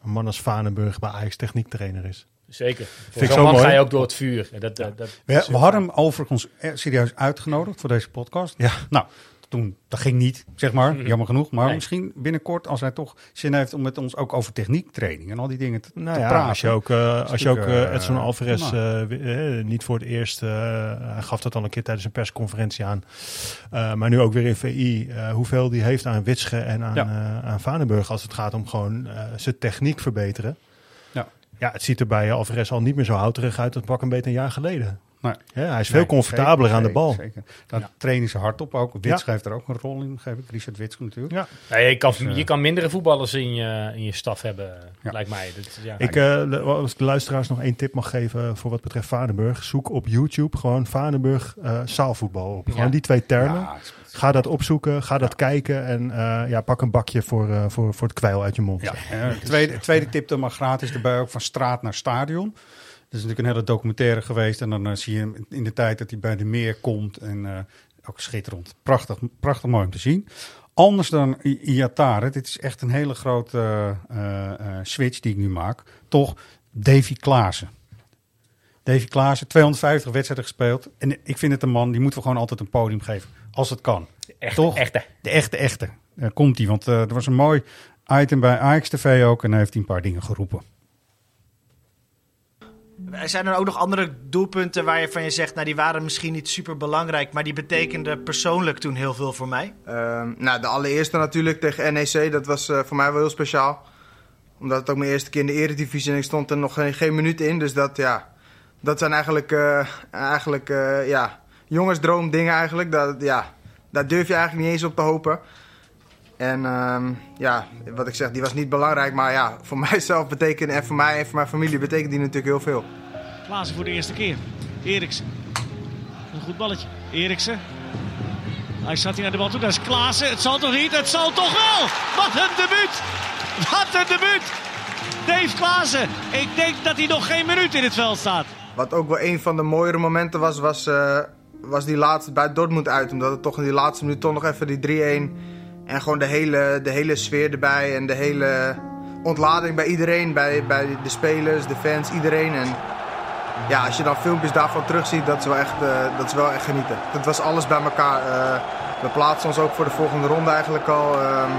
een man als Vanenburg bij Ajax techniektrainer is. Zeker. Voor zo'n zo man mooi. ga je ook door het vuur. En Dat, dat, dat We, we hadden hem overigens eh, serieus uitgenodigd voor deze podcast. Ja. Nou, toen, dat ging niet, zeg maar, jammer genoeg. Maar Nee. misschien binnenkort, als hij toch zin heeft om met ons ook over techniektraining en al die dingen te, Nou te ja, praten. als je ook, eh, als je ook eh, Edson Alvarez eh, eh, niet voor het eerst, hij gaf dat al een keer tijdens een persconferentie aan, Eh, maar nu ook weer in VI, eh, hoeveel die heeft aan Witsche en aan, Ja. aan Vanenburg als het gaat om gewoon zijn techniek verbeteren. Ja. Ja, het ziet er bij Alvarez al niet meer zo houterig uit dan pak een beetje een jaar geleden. Nee. Ja, hij is veel Nee, comfortabeler zeker, aan de bal. Zeker, Ja. trainen ze hard op ook. Wits Ja. geeft er ook een rol in, geef ik. Richard Wits natuurlijk. Ja. Nee, je, kan, Dus, eh, je kan mindere voetballers in je, in je staf hebben, Ja. lijkt mij. Dat, ja. Ik, eh, als ik de luisteraars nog één tip mag geven voor wat betreft Vadenburg. Zoek op YouTube gewoon Vadenburg eh zaalvoetbal op. Gewoon Ja. die twee termen. Ga dat opzoeken, ga dat kijken en eh, ja, pak een bakje voor, eh, voor, voor het kwijl uit je mond. Ja, eh, tweede, tweede tip dan maar gratis erbij ook van straat naar stadion. Is natuurlijk een hele documentaire geweest. En dan eh, zie je hem in de tijd dat hij bij de meer komt. En eh, ook schitterend. Prachtig, prachtig mooi om te zien. Anders dan I- Iatare. Dit is echt een hele grote eh, switch die ik nu maak. Toch Davy Klaassen. Davy Klaassen, 250 wedstrijden gespeeld. En ik vind het een man, die moeten we gewoon altijd een podium geven. Als het kan. Echte, Toch? echte. De echte, echte. Daar komt hij. Want er was een mooi item bij AX TV ook. En hij heeft hij een paar dingen geroepen. Zijn er ook nog andere doelpunten waar je van je zegt, nou die waren misschien niet super belangrijk, maar die betekenden persoonlijk toen heel veel voor mij? Ehm, nou, de allereerste natuurlijk tegen NEC, dat was eh, voor mij wel heel speciaal. Omdat het ook mijn eerste keer in de eredivisie en ik stond er nog geen, minuut in. Dus dat, ja, dat zijn eigenlijk, eh, eigenlijk eh, ja, jongensdroomdingen eigenlijk. Dat, ja, daar durf je eigenlijk niet eens op te hopen. En ehm, ja, wat ik zeg, die was niet belangrijk. Maar ja, voor mijzelf betekent en voor mij en voor mijn familie betekent die natuurlijk heel veel. Klaassen voor de eerste keer. Eriksen. Een goed balletje. Eriksen. Hij staat hier naar de bal toe. Dat is Klaassen. Het zal toch niet? Het zal toch wel! Wat een debuut! Wat een debuut! Dave Klaassen. Ik denk dat hij nog geen minuut in het veld staat. Wat ook wel een van de mooiere momenten was, was, eh, was die laatste bij Dortmund uit. Omdat het toch in die laatste minuut toch nog even die 3-1... En gewoon de hele, de hele sfeer erbij en de hele ontlading bij iedereen. Bij, bij de spelers, de fans, iedereen. En ja, als je dan filmpjes daarvan terugziet, dat is wel echt, eh, dat is wel echt genieten. Het was alles bij elkaar. Eh, we plaatsen ons ook voor de volgende ronde eigenlijk al. Ehm,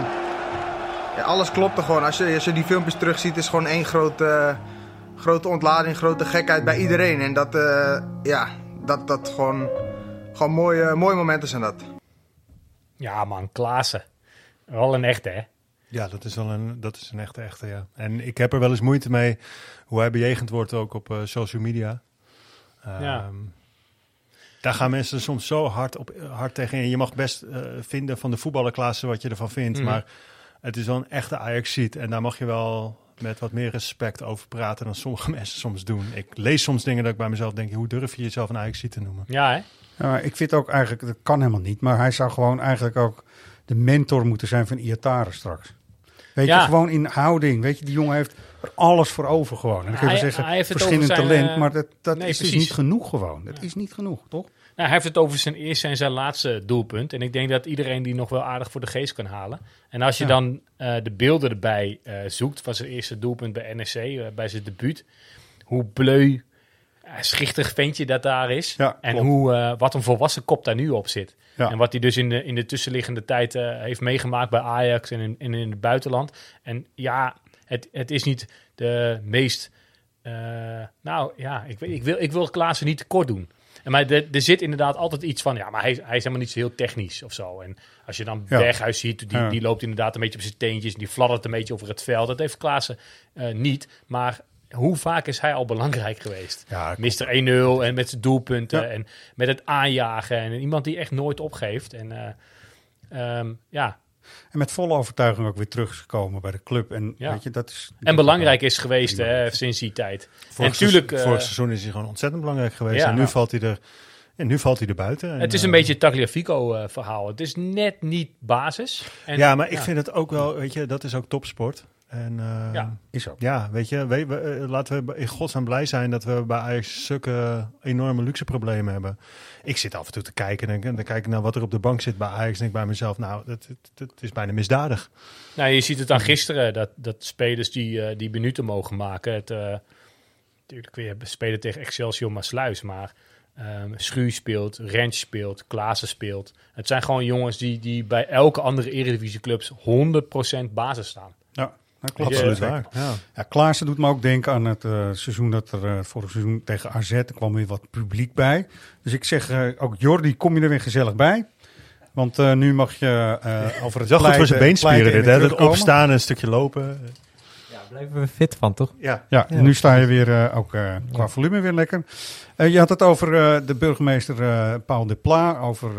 ja, alles klopte gewoon. Als je, als je die filmpjes terugziet, is gewoon één grote, grote ontlading, grote gekheid bij iedereen. En dat, eh, ja, dat, dat gewoon, gewoon mooie, mooie momenten zijn dat. Ja man, Klaassen. Wel een echte, hè? Ja, dat is wel een, dat is een echte, echte, ja. En ik heb er wel eens moeite mee hoe hij bejegend wordt ook op eh, social media. Ja. Ehm, Daar gaan mensen soms zo hard, op, hard tegen in. Je mag best eh, vinden van de voetballerklasse wat je ervan vindt. Mhm. Maar het is wel een echte Ajax-ziet. En daar mag je wel met wat meer respect over praten dan sommige mensen soms doen. Ik lees soms dingen dat ik bij mezelf denk, hoe durf je jezelf een Ajax-ziet te noemen? Ja, hè? Ja, ik vind ook eigenlijk, dat kan helemaal niet. Maar hij zou gewoon eigenlijk ook de mentor moeten zijn van Iatare straks. Weet Ja. je, gewoon in houding. Weet je, die jongen heeft er alles voor over gewoon. En dan kun je Hij- zeggen, hij heeft het verschillend zijn, talent. eh, maar dat, dat nee, is dus niet genoeg gewoon. Dat is niet genoeg, toch? Nou, hij heeft het over zijn eerste en zijn laatste doelpunt. En ik denk dat iedereen die nog wel aardig voor de geest kan halen. En als je Ja. dan eh, de beelden erbij eh, zoekt van zijn eerste doelpunt bij NEC, bij zijn debuut. Hoe bleu, schichtig ventje dat daar is. Ja, en klopt. hoe, eh, wat een volwassen kop daar nu op zit. Ja. En wat hij dus in de, in de tussenliggende tijd eh, heeft meegemaakt bij Ajax en in, en in het buitenland. En ja, het, het is niet de meest... eh, nou ja, ik, weet- ik, wil, ik wil Klaassen niet tekort doen. En maar er, er zit inderdaad altijd iets van, ja, maar hij, hij is helemaal niet zo heel technisch of zo. En als je dan Ja. Berghuis ziet, die, Ja. die loopt inderdaad een beetje op zijn teentjes. Die fladdert een beetje over het veld. Dat heeft Klaassen niet. Maar hoe vaak is hij al belangrijk geweest? Ja, Mr. 1-0 en met zijn doelpunten Ja. en met het aanjagen. En iemand die echt nooit opgeeft. En eh, ehm, ja, En met volle overtuiging ook weer teruggekomen bij de club. En Ja. weet je, dat is... en belangrijk is geweest hè, sinds die tijd. Vorig, en natuurlijk, seizoen, eh, vorig seizoen is hij gewoon ontzettend belangrijk geweest. Ja. en nu Ja. valt hij er, en nu valt hij er buiten. En, het is een eh, beetje het Tagliafico-verhaal. het is net niet basis. En, ja, maar ik vind het ook wel, weet je, dat is ook topsport. En, eh, Ja. Is ook. Ja, weet je, we, we, eh, laten we in godsnaam blij zijn dat we bij Ajax zulke enorme luxe problemen hebben. Ik zit af en toe te kijken en dan, kijk ik naar wat er op de bank zit bij Ajax en ik bij mezelf, nou, dat, dat, dat is bijna misdadig. Nou, je ziet het aan gisteren, dat, dat spelers die, eh, die minuten mogen maken. Het, eh, natuurlijk weer spelen tegen Excelsior Maasluis, maar ehm Schuur speelt, Rens speelt, Klaassen speelt. Het zijn gewoon jongens die, die bij elke andere eredivisieclubs 100% basis staan. Ja, dat klopt. Absoluut eh, waar. Ja. Ja, Klaassen doet me ook denken aan het eh, seizoen dat er eh, vorig seizoen tegen AZ er kwam weer wat publiek bij. Dus ik zeg eh, ook Jordi, kom je er weer gezellig bij? Want eh, nu mag je eh over Het het goed voor zijn beenspieren dit, hè? terugkomen. opstaan en een stukje lopen. Blijven we fit van, toch? Ja. Ja, en nu sta je weer eh, ook eh, qua volume weer lekker. Eh, je had het over eh, de burgemeester eh, Paul de Pla, over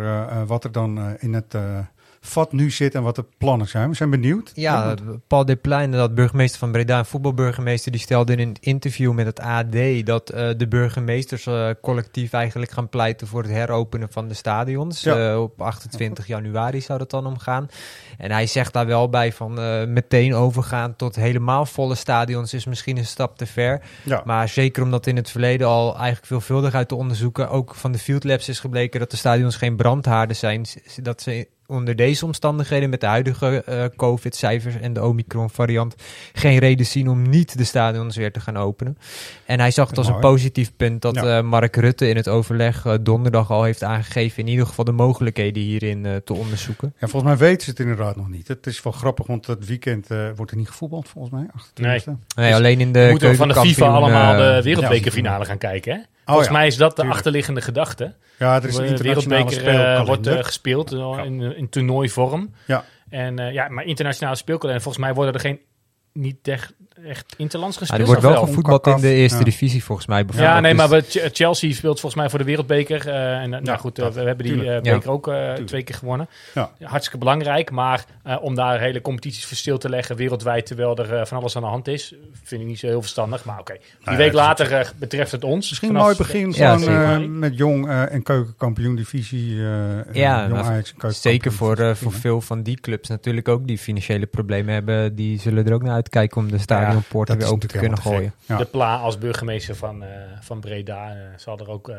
wat er dan eh, in het eh, vat nu zit en wat de plannen zijn. We zijn benieuwd. Ja, Paul Desplein, dat burgemeester van Breda, een voetbalburgemeester, die stelde in een interview met het AD dat eh, de burgemeesters eh, collectief eigenlijk gaan pleiten voor het heropenen van de stadions. Ja. Eh, op 28 januari zou dat dan omgaan. En hij zegt daar wel bij van meteen overgaan tot helemaal volle stadions is misschien een stap te ver. Ja. Maar zeker omdat in het verleden al eigenlijk veelvuldig uit de onderzoeken, ook van de Field Labs is gebleken dat de stadions geen brandhaarden zijn. Dat ze onder deze omstandigheden met de huidige eh, COVID-cijfers en de Omicron-variant geen reden zien om niet de stadions weer te gaan openen. En hij zag het als een positief punt dat Ja. eh, Mark Rutte in het overleg eh, donderdag al heeft aangegeven in ieder geval de mogelijkheden hierin eh, te onderzoeken. Ja, volgens mij weten ze het inderdaad nog niet. Het is wel grappig, want het weekend eh, wordt er niet gevoetbald volgens mij. 28e. Nee, alleen in de We moeten van de FIFA allemaal de wereldbekerfinale gaan kijken. Hè? Volgens ja, mij is dat de tuurlijk. achterliggende gedachte. Ja, er is een wereldbeker eh, wordt eh, gespeeld eh, in, in toernooivorm. Ja. En ja, maar internationale speelkalender. Volgens mij worden er geen niet echt, echt interlands Ja, gespeeld. er wordt wel gevoetbald in de eerste Ja. divisie volgens mij Ja, bijvoorbeeld. nee, Dus- maar we- Chelsea speelt volgens mij voor de wereldbeker. eh, en, nou goed, eh, dat- we hebben die eh, Ja. beker ook eh, twee keer gewonnen. Ja. Hartstikke belangrijk. Maar eh, om daar hele competities voor stil te leggen wereldwijd, terwijl er van alles aan de hand is, vind ik niet zo heel verstandig. Maar oké, die Nee, week later betreft het ons. Misschien een mooi begin Ja, van, eh, met Jong eh, en Keukenkampioen Divisie. eh, Ja, Jong maar Ajax zeker voor, voor veel van die clubs natuurlijk ook die financiële problemen hebben. Die zullen er ook naar uitkijken om de stadionpoorten dat weer open te kunnen gooien. te De Pla als burgemeester van, eh, van Breda eh, zal er ook eh,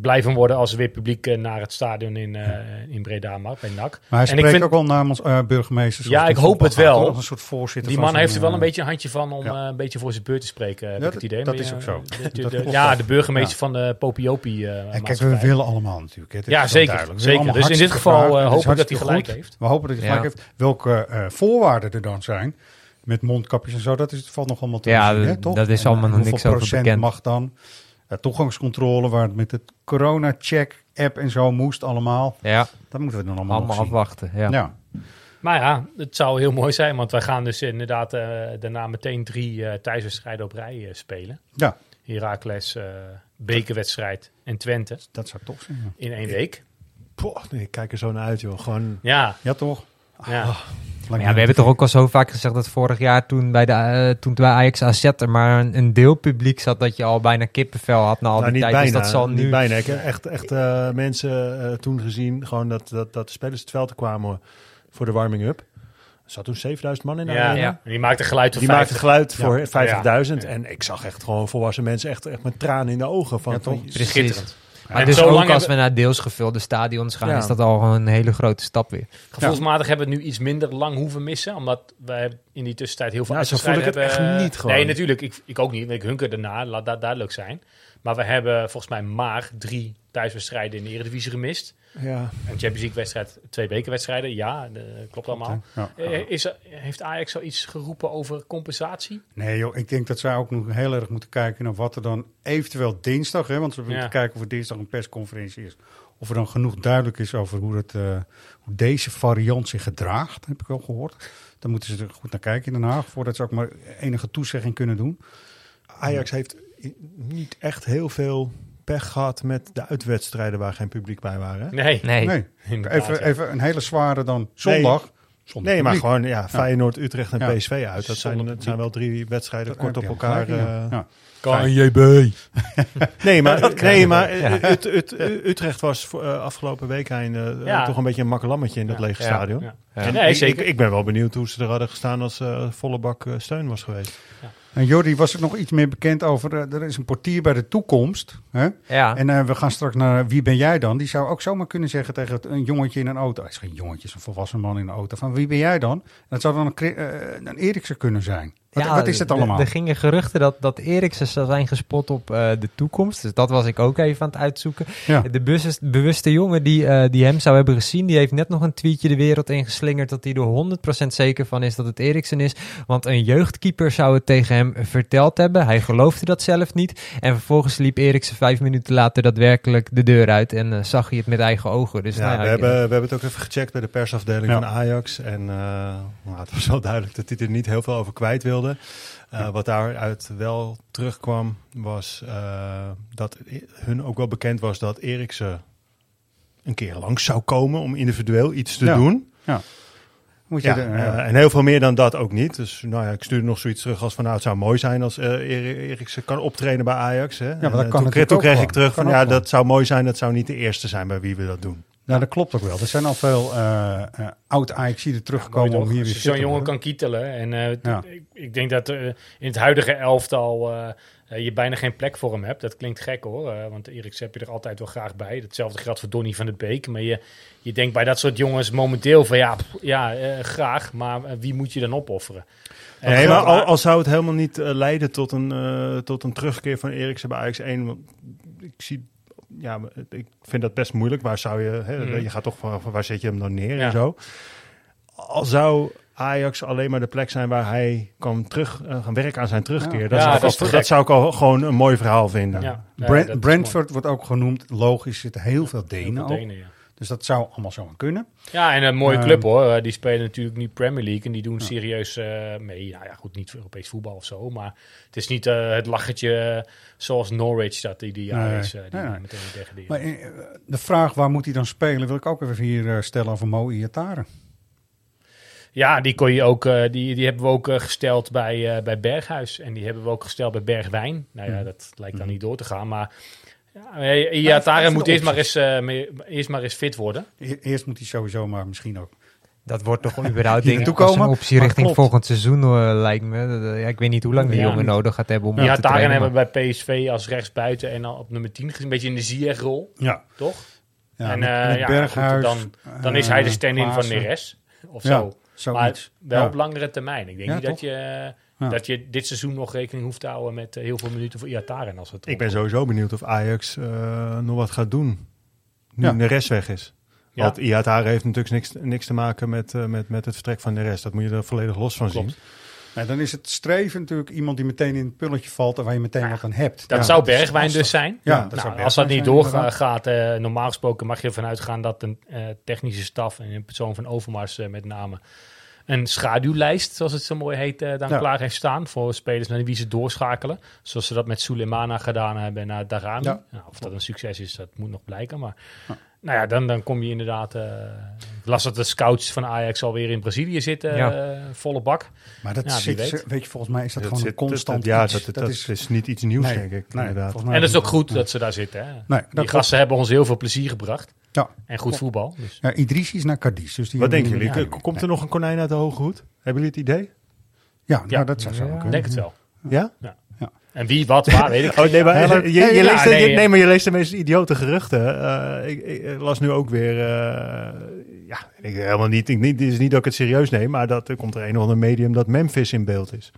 blijven worden als er weer publiek naar het stadion in, eh, in Breda mag, bij NAC. Maar hij en spreekt ik vind, ook wel namens eh, burgemeesters. Ja, ik hoop het wel. een soort voorzitter Die man heeft er wel een beetje een handje van om ja. eh, een beetje voor zijn beurt te spreken, heb Ja, ik het idee. dat Maar, is ook zo. de- de- Dat de- klopt ja, ook. de burgemeester Ja. van de Popiopi eh En kijk, we willen allemaal natuurlijk. hè. Het is Ja, zeker, zeker. Dus in dit geval, is hopen dat hij gelijk goed. heeft. We hopen dat hij Ja. gelijk heeft. Welke eh, voorwaarden er dan zijn, met mondkapjes en zo, dat is, het valt nog allemaal te Ja, zien, hè, dat- toch? dat is allemaal eh, nog niks over procent bekend. mag dan? Eh, toegangscontrole, waar het met het corona-check-app en zo moest allemaal. Ja, Dat moeten we dan allemaal, afwachten. Ja. Ja. Maar ja, het zou heel mooi zijn, want wij gaan dus inderdaad eh, daarna meteen drie eh thuiswedstrijden op rij eh, spelen. ja, Heracles, eh bekerwedstrijd en Twente dat zou tof zijn. ja. in één week. Poh, nee, ik kijk er zo naar uit, joh. Gewoon, Ja, Ja, toch? ja. Maar ja, we hebben toch ook al zo vaak gezegd dat vorig jaar toen bij, de, eh, toen bij Ajax AZ er maar een, een deel publiek zat dat je al bijna kippenvel had na al nou, die niet tijd. bijna. dus dat zal niet nu... bijna. Ik heb echt, echt eh, mensen eh, toen gezien gewoon dat, dat, dat de spelers het veld kwamen voor de warming-up. Er zat toen 7000 man in de Ja, arena. ja. En die maakte geluid voor Die maakte 50. geluid Ja. voor 50.000. Ja. En ik zag echt gewoon volwassen mensen echt, echt met tranen in de ogen. Van, Ja, toch? van- Precies. Schitterend. Maar En dus zo ook lang als we naar deels gevulde stadions gaan, Ja. is dat al een hele grote stap weer. Gevoelsmatig hebben we het nu iets minder lang hoeven missen, omdat wij in die tussentijd heel veel Ja, zo voel ik het hebben. echt niet gewoon. Nee, natuurlijk. Ik, ik ook niet. Ik hunker ernaar, laat dat duidelijk zijn. Maar we hebben volgens mij maar drie thuiswedstrijden in de Eredivisie gemist. ja. Een Champions League wedstrijd, twee bekerwedstrijden. Ja, de- klopt allemaal. Ja. Eh, Is er, heeft Ajax zoiets geroepen over compensatie? Nee joh, ik denk dat zij ook nog heel erg moeten kijken naar wat er dan eventueel dinsdag, hè, want we moeten Ja. kijken of er dinsdag een persconferentie is, of er dan genoeg duidelijk is over hoe, het, eh, hoe deze variant zich gedraagt, heb ik wel gehoord. Dan moeten ze er goed naar kijken in Den Haag, voordat ze ook maar enige toezegging kunnen doen. Ajax heeft niet echt heel veel pech gehad met de uitwedstrijden waar geen publiek bij waren. hè? Nee. Nee. Nee, even, ja. even een hele zware dan zondag. zonder Nee, maar gewoon ja, Feyenoord, Utrecht en Ja. PSV uit. Dat zijn, dat zijn wel drie wedstrijden Dat- kort op elkaar. eh, Ja. KNJB. Nee, maar, nee, maar Ja. Ut- Ut- Utrecht was voor, eh, afgelopen week einde, eh, Ja. toch een beetje een makkelammetje in dat lege Ja. stadion. Ja. Ja. Ja, nee, ik, zeker. Ik, ik ben wel benieuwd hoe ze er hadden gestaan als eh, volle bak steun was geweest. En Jordi, was er nog iets meer bekend over, eh, er is een portier bij de toekomst, hè? Ja. En eh, we gaan straks naar Wie ben jij dan? Die zou ook zomaar kunnen zeggen tegen het- een jongetje in een auto. Hij is geen jongetje, het is een volwassen man in een auto. Van wie ben jij dan? En dat zou dan een, eh, een Eriksen kunnen zijn. Wat, Ja, wat is het allemaal? Er gingen geruchten dat, dat Eriksen zou zijn gespot op eh, de toekomst. Dus dat was ik ook even aan het uitzoeken. Ja. De bewuste, bewuste jongen die, eh, die hem zou hebben gezien, die heeft net nog een tweetje de wereld ingeslingerd dat hij er 100% zeker van is dat het Eriksen is. Want een jeugdkeeper zou het tegen hem verteld hebben. Hij geloofde dat zelf niet. En vervolgens liep Eriksen vijf minuten later daadwerkelijk de deur uit en eh, zag hij het met eigen ogen. Dus Ja, nou ja, we, ik- hebben, we hebben het ook even gecheckt bij de persafdeling Ja. van Ajax. En eh, nou, het was wel duidelijk dat hij er niet heel veel over kwijt wilde. Eh, wat daaruit wel terugkwam, was eh, dat hun ook wel bekend was dat Eriksen een keer langs zou komen om individueel iets te Ja. doen. Ja. Moet je Ja, de- eh, ja. en heel veel meer dan dat ook niet. Dus nou ja, ik stuurde nog zoiets terug als van nou, het zou mooi zijn als Eri- Eriksen kan optreden bij Ajax. Hè? maar dat kan toen, kreeg ik terug Kan van ja, dat zou mooi zijn. Dat zou niet de eerste zijn bij wie we dat doen. Nou, dat klopt ook wel. Er zijn al veel eh eh oud Ajaxiden teruggekomen om hier weer Als fit je zo'n jongen kan kietelen. En eh, Ja. ik, ik denk dat in het huidige elftal je bijna geen plek voor hem hebt. Dat klinkt gek hoor, want Eriks heb je er altijd wel graag bij. Hetzelfde geldt voor Donny van de Beek. Maar je, je denkt bij dat soort jongens momenteel van ja, pff, ja graag, maar wie moet je dan opofferen? En Nee, maar al, al zou het helemaal niet leiden tot een, tot een terugkeer van Eriksen bij Ajax 1. Want ik zie, ja, ik vind dat best moeilijk. Waar zou je, hè, Mhm. je gaat toch van, van waar zet je hem dan neer Ja. en zo. Al zou Ajax alleen maar de plek zijn waar hij kan terug eh, gaan werken aan zijn terugkeer. Ja. Dat, Ja, zou, ik dat zou ik al gewoon een mooi verhaal vinden. Ja. Ja, Brent- Brentford wordt ook genoemd. Logisch zitten heel veel Denen Heel veel. Denen. Dus dat zou allemaal zo kunnen. Ja, en een mooie Ehm, club hoor. Eh, Die spelen natuurlijk nu Premier League en die doen serieus eh, mee. Nou ja, goed, niet Europees voetbal of zo. Maar het is niet eh, het lachertje eh, zoals Norwich dat ieder jaar Nee, is. die nee, meteen degraderen. Maar de vraag waar moet hij dan spelen, wil ik ook even hier stellen over Mo Iataren. Ja, die, kon je ook, die, die hebben we ook gesteld bij, bij Berghuis. En die hebben we ook gesteld bij Bergwijn. Nou ja, Hmm. dat lijkt dan niet door te gaan. Maar ja, Iataren even moet eerst maar, eens, eh, eerst maar eens fit worden. Eerst moet hij sowieso maar misschien ook. Dat wordt toch überhaupt denk ik als een optie richting klopt. volgend seizoen lijkt me. Eh, ja, ik weet niet hoe lang de Ja. jongen nodig gaat hebben om Ja, te trainen. hebben we bij PSV als rechtsbuiten en dan op nummer 10 gezien. Een beetje in de Ziyech-rol. Ja. Toch? Ja, en met- eh, met ja, Berghuis, goed, dan, dan is hij de stand-in van. Neres. Of Ja, zo. zoiets. Maar wel Ja. op langere termijn. Ik denk Ja, niet toch? dat je, Ja. dat je dit seizoen nog rekening hoeft te houden met eh, heel veel minuten voor Iataren. Als het Ik ben sowieso benieuwd of Ajax eh, nog wat gaat doen. Nu Ja. de rest weg is. Ja. Want Iatare heeft natuurlijk niks, niks te maken met, eh, met, met het vertrek van de rest. Dat moet je er volledig los van Klopt. zien. Nou, dan is het streven natuurlijk iemand die meteen in het pulletje valt en waar je meteen wat aan hebt. Dat Ja, zou Bergwijn dus zijn. Ja, Nou, dat zou als dat niet doorgaat, eh, normaal gesproken mag je ervan uitgaan dat een eh, technische staf en in persoon van Overmars met name een schaduwlijst, zoals het zo mooi heet, eh, dan Ja. klaar heeft staan voor spelers naar wie ze doorschakelen. Zoals ze dat met Sulemana gedaan hebben naar Darami. Ja. Nou, of dat een succes is, dat moet nog blijken. Maar nou ja, dan, dan kom je inderdaad... eh ik las dat de scouts van Ajax alweer in Brazilië zitten, Ja. eh, volle bak. Maar dat zit, weet. weet je, volgens mij is dat Dat gewoon zit- een constant dat- ja, dat- dat is niet iets nieuws, Nee, denk ik, nee, inderdaad. En dat is ook goed dat ze daar zitten. Hè? Nee, Die gasten hebben ons heel veel plezier gebracht. Ja. En goed voetbal. Dus. Ja, Idrissi is naar Cadiz. Dus die Wat denken jullie? Komt er nog een konijn uit de hoge hoed? Hebben jullie het idee? Ja, nou, dat zou zo Ja. kunnen. denk het wel. Ja? Ja. En wie, wat, waar, weet ik Oh, nee, maar, niet. je, leest, nee, je- nee, maar je leest de meest idiote geruchten. Eh, ik, ik las nu ook weer... eh, ja, ik, helemaal niet, ik, niet, het is niet dat ik het serieus neem... maar dat er komt er een of ander medium dat Memphis in beeld is.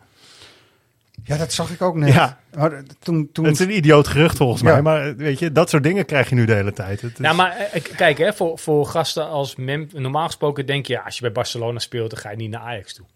Ja, dat zag ik ook net. Ja. Maar toen, toen, Het is een idioot gerucht volgens Ja. mij. Maar eh, weet je, dat soort dingen krijg je nu de hele tijd. Het is- Nou, maar eh, kijk, hè, voor, voor gasten als Mem, normaal gesproken denk je, ja, als je bij Barcelona speelt, dan ga je niet naar Ajax toe.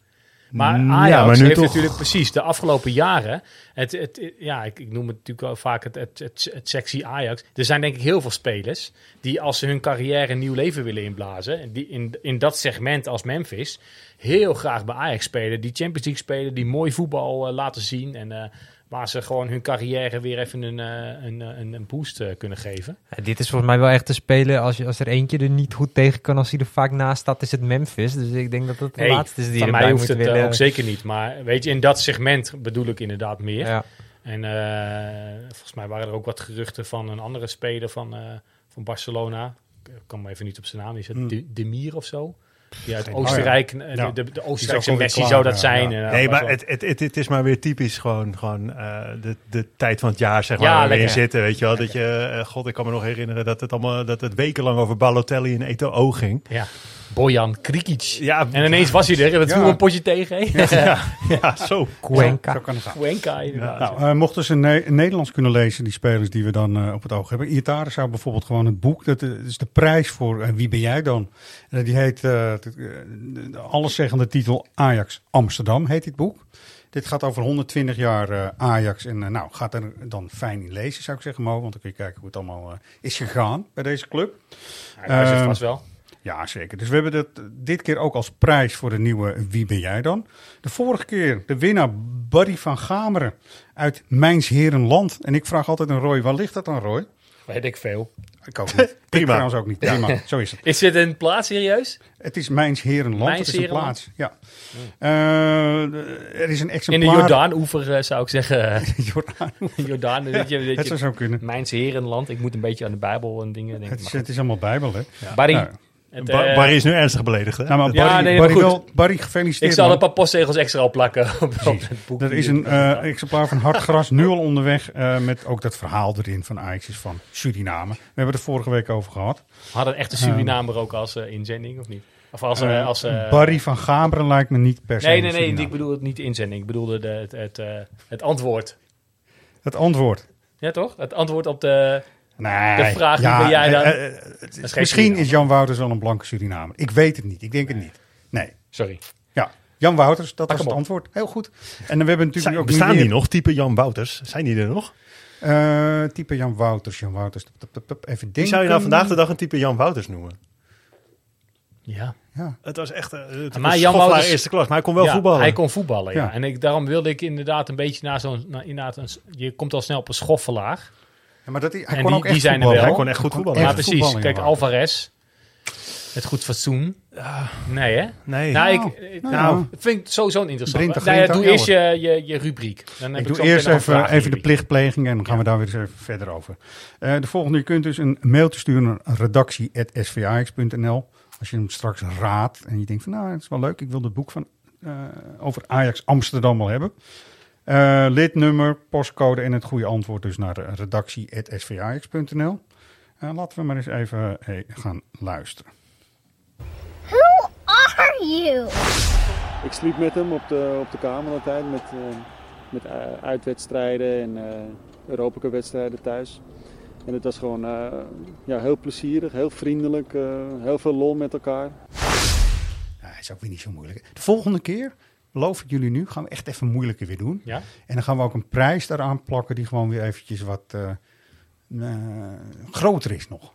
Maar Mm, Ajax ja, maar heeft toch. natuurlijk precies de afgelopen jaren, het, het, ja, ik, ik noem het natuurlijk wel vaak het, het, het, het sexy Ajax. Er zijn denk ik heel veel spelers die als ze hun carrière een nieuw leven willen inblazen, en die in, in dat segment als Memphis, heel graag bij Ajax spelen, die Champions League spelen, die mooi voetbal eh, laten zien en eh, waar ze gewoon hun carrière weer even een, eh, een, eh, een, een boost eh, kunnen geven. Ja, dit is volgens mij wel echt te spelen. Als, je, als er eentje er niet goed tegen kan, als hij er vaak naast staat, is het Memphis. Dus ik denk dat dat de laatste is die van erbij mij hoeft het willen. ook zeker niet. Maar weet je, in dat segment bedoel ik inderdaad meer. Ja. En eh, volgens mij waren er ook wat geruchten van een andere speler van, eh, van Barcelona. Ik kan me even niet op zijn naam. Is het Hmm. de, Demir of zo? Die uit Oostenrijk, Oh ja. de, de, de Oostenrijkse Messi zou dat zijn. ja. En, eh, Nee, maar het, het, het, het is maar weer typisch gewoon, gewoon eh, de, de tijd van het jaar, zeg maar, Ja, waar we in lekker. zitten. Weet je wel, dat je, eh, god, ik kan me nog herinneren dat het allemaal, dat het wekenlang over Balotelli en Eto'o ging. ja, Bojan Krikic. Ja, En ineens was hij er. En dat Ja. viel een potje tegen. ja, ja, zo. Cuenca. Zo kan het gaan. Cuenca, inderdaad. Nou, eh, mochten ze Ne- Nederlands kunnen lezen, die spelers die we dan eh, op het oog hebben. Iatare zou bijvoorbeeld gewoon het boek, dat is de prijs voor eh, Wie ben jij dan? Die heet, eh, eh, de- de alleszeggende titel Ajax Amsterdam, heet dit boek. Dit gaat over 120 jaar eh, Ajax. En eh, nou, gaat er dan fijn in lezen, zou ik zeggen, Mo. Want dan kun je kijken hoe het allemaal eh, is gegaan bij deze club. Hij luistert Ehm, vast wel. Ja, zeker. Dus we hebben dat dit keer ook als prijs voor de nieuwe Wie ben jij dan? De vorige keer de winnaar Barry van Gameren uit Mijns Herenland. En ik vraag altijd aan Roy, waar ligt dat aan Roy? Weet ik veel. Ik ook niet. Prima. Ik trouwens ook niet. Prima, zo is het. Is dit een plaats serieus? Het is Mijns Herenland. Mijns het is een Herenland? plaats. Ja. Eh, er is een In exemplaar. de Jordaan-oever eh, zou ik zeggen. Jordaan. Jordaan. Je, Het je, zou zo kunnen. Mijns Herenland. Ik moet een beetje aan de Bijbel en dingen denken. Het is, maar het is allemaal Bijbel, hè? Barry. Nou, Het, eh, Barry is nu ernstig beledigd, hè? nou, maar Ja, Barry, nee, maar Barry, wel, Barry, gefeliciteerd. ik zal man. een paar postzegels extra opplakken op, op Precies. het boek. Er is een eh, exemplaar van Hartgras nu al onderweg. eh, met ook dat verhaal erin van Ajax is van Suriname. We hebben het er vorige week over gehad. Hadden een echte Surinamer ook als eh, inzending, of niet? Of als... eh, Eh, als eh, Barry van Gaberen lijkt me niet per se. Nee, nee, nee. Ik bedoel het niet de inzending. Ik bedoelde de, het, het, eh, het antwoord. Het antwoord. Ja, toch? Het antwoord op de, Nee, de vraag wie ja, ben jij dan? eh, eh, is geen Misschien is Jan Wouters wel een blanke Surinamer. Ik weet het niet. Ik denk het niet. Nee. Sorry. Ja, Jan Wouters, dat Pak was het op. antwoord. Heel goed. En dan hebben we natuurlijk Zijn, ook bestaan die nog, type Jan Wouters? Zijn die er nog? Eh, type Jan Wouters, Jan Wouters. Tup, tup, tup, tup. Even denken. Wie zou je nou vandaag de dag een type Jan Wouters noemen? Ja. Ja. Het was echt het Maar was Jan schoffelaar Wouters- eerste klas, maar hij kon wel Ja, voetballen. Hij kon voetballen, ja. Ja. En ik, daarom wilde ik inderdaad een beetje naar zo'n... naar- inderdaad een, je komt al snel op een schoffelaar. Ja, maar dat, hij En kon die- ook echt die zijn er wel. Hij kon echt goed voetballen. Ja, precies. Kijk, Alvarez. Het goed fatsoen. Nee, hè? Nee. Nou, Nou, ik, ik- nou, nou, ik vind het sowieso een interessant. Nou ja, doe eerst je, je, je rubriek. Dan heb Ik ik doe eerst even, even de plichtpleging en dan gaan we daar weer eens even verder over. Eh, de volgende, je kunt dus een mailtje sturen naar redactie.svax.nl. Als je hem straks raadt en je denkt van nou, het is wel leuk, ik wil het boek van, eh, over Ajax Amsterdam wel hebben. Eh, lidnummer, postcode en het goede antwoord dus naar redactie.svax.nl. Eh, laten we maar eens even gaan luisteren. Who are you? Ik sliep met hem op de, op de kamer altijd met, eh, met uitwedstrijden en eh Europa Cup wedstrijden thuis. En het was gewoon eh, ja, heel plezierig, heel vriendelijk, eh, heel veel lol met elkaar. Ja, is ook weer niet zo moeilijk. De volgende keer, beloof ik jullie nu, gaan we echt even moeilijker weer doen. Ja? En dan gaan we ook een prijs daaraan plakken die gewoon weer eventjes wat eh, eh, groter is nog.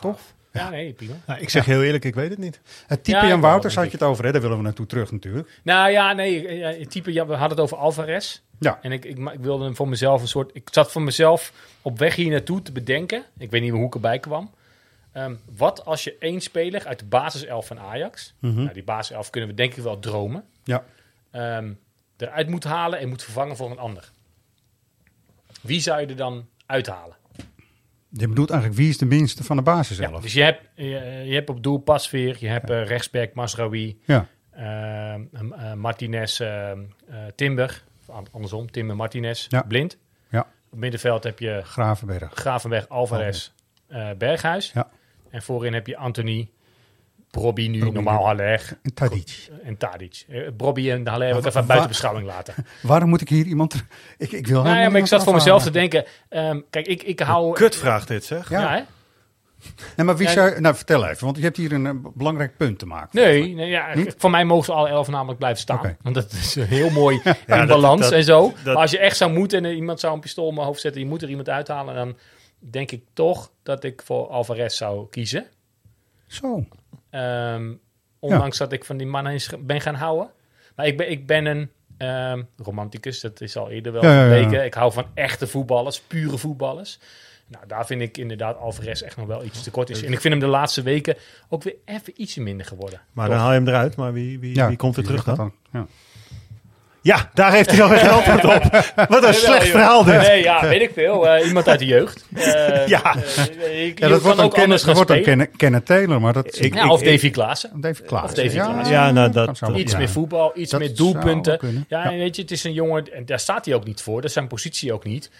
Toch? Ja, nee, prima. Nou, ik zeg heel eerlijk, ik weet het niet. Het type Ja, Jan Wouters had je het over, hè? daar willen we naartoe terug natuurlijk. Nou ja, nee, ja, het type, ja, we hadden het over Alvarez. Ja. En ik, ik, wilde hem voor mezelf een soort... Ik zat voor mezelf op weg hier naartoe te bedenken. Ik weet niet meer hoe ik erbij kwam. Ehm, wat als je één speler uit de basiself van Ajax... Mhm. Nou, die basiself kunnen we denk ik wel dromen. Ja. Ehm, eruit moet halen en moet vervangen voor een ander. Wie zou je er dan uithalen? Je bedoelt eigenlijk wie is de minste van de basis zelf? Dus je hebt, je, je hebt op doel Pasveer, je hebt eh, rechtsback Masraoui, Ja. ehm, eh, Martinez, ehm, eh, Timber, andersom, Timber Martinez, Ja. Blind. Ja. Op middenveld heb je Gravenberg. Gravenberg, Alvarez, Berghuis. Ja. En voorin heb je Anthony, Brobby nu, Brobby normaal. Haller. En Tadic. En Tadic. Eh, Brobby en Haller heb ik wa- even buiten beschouwing laten. Waarom moet ik hier iemand... Ik, ik wil Nou ja, maar ik zat voor mezelf te denken. ehm, kijk, ik, ik hou... Kutvraag dit, zeg. Ja, Ja. hè? Nee, maar wie zou... Nou, vertel even, want je hebt hier een eh, belangrijk punt te maken. Nee, nee ja, Niet? voor mij mogen ze alle elf namelijk blijven staan. Want dat is heel mooi in balans dat- en zo. dat- maar als je echt zou moeten en iemand zou een pistool in mijn hoofd zetten... je moet er iemand uithalen... dan denk ik toch dat ik voor Alvarez zou kiezen. Zo. Ehm, ondanks dat ik van die mannen eens ben gaan houden. Maar ik ben, ik ben een ehm, romanticus, dat is al eerder wel Ja, ja, ja. gebleken. Ik hou van echte voetballers, pure voetballers. Nou, daar vind ik inderdaad Alvarez echt nog wel iets te kort is. En ik vind hem de laatste weken ook weer even ietsje minder geworden. Maar Toch? dan haal je hem eruit. Maar wie, wie, Ja, wie komt er wie terug dan? dat Ja. Ja, daar heeft hij alweer een antwoord op. Wat een slecht verhaal dit. Nee, ja, weet ik veel. Eh, iemand uit de jeugd. Eh, Ja. eh, ik- Ja, dat wordt ook Kenneth, anders dat gaan wordt dan spelen. Kenneth, Kenneth Taylor, maar dat... Ik- Ja, of Davy Klaassen. Of Davy Klaassen. Ja, nou, dat-. Iets Ja. meer voetbal, iets Dat meer doelpunten. wel. Ja, Ja. en weet je, het is een jongen, en daar staat hij ook niet voor. Dat is zijn positie ook niet.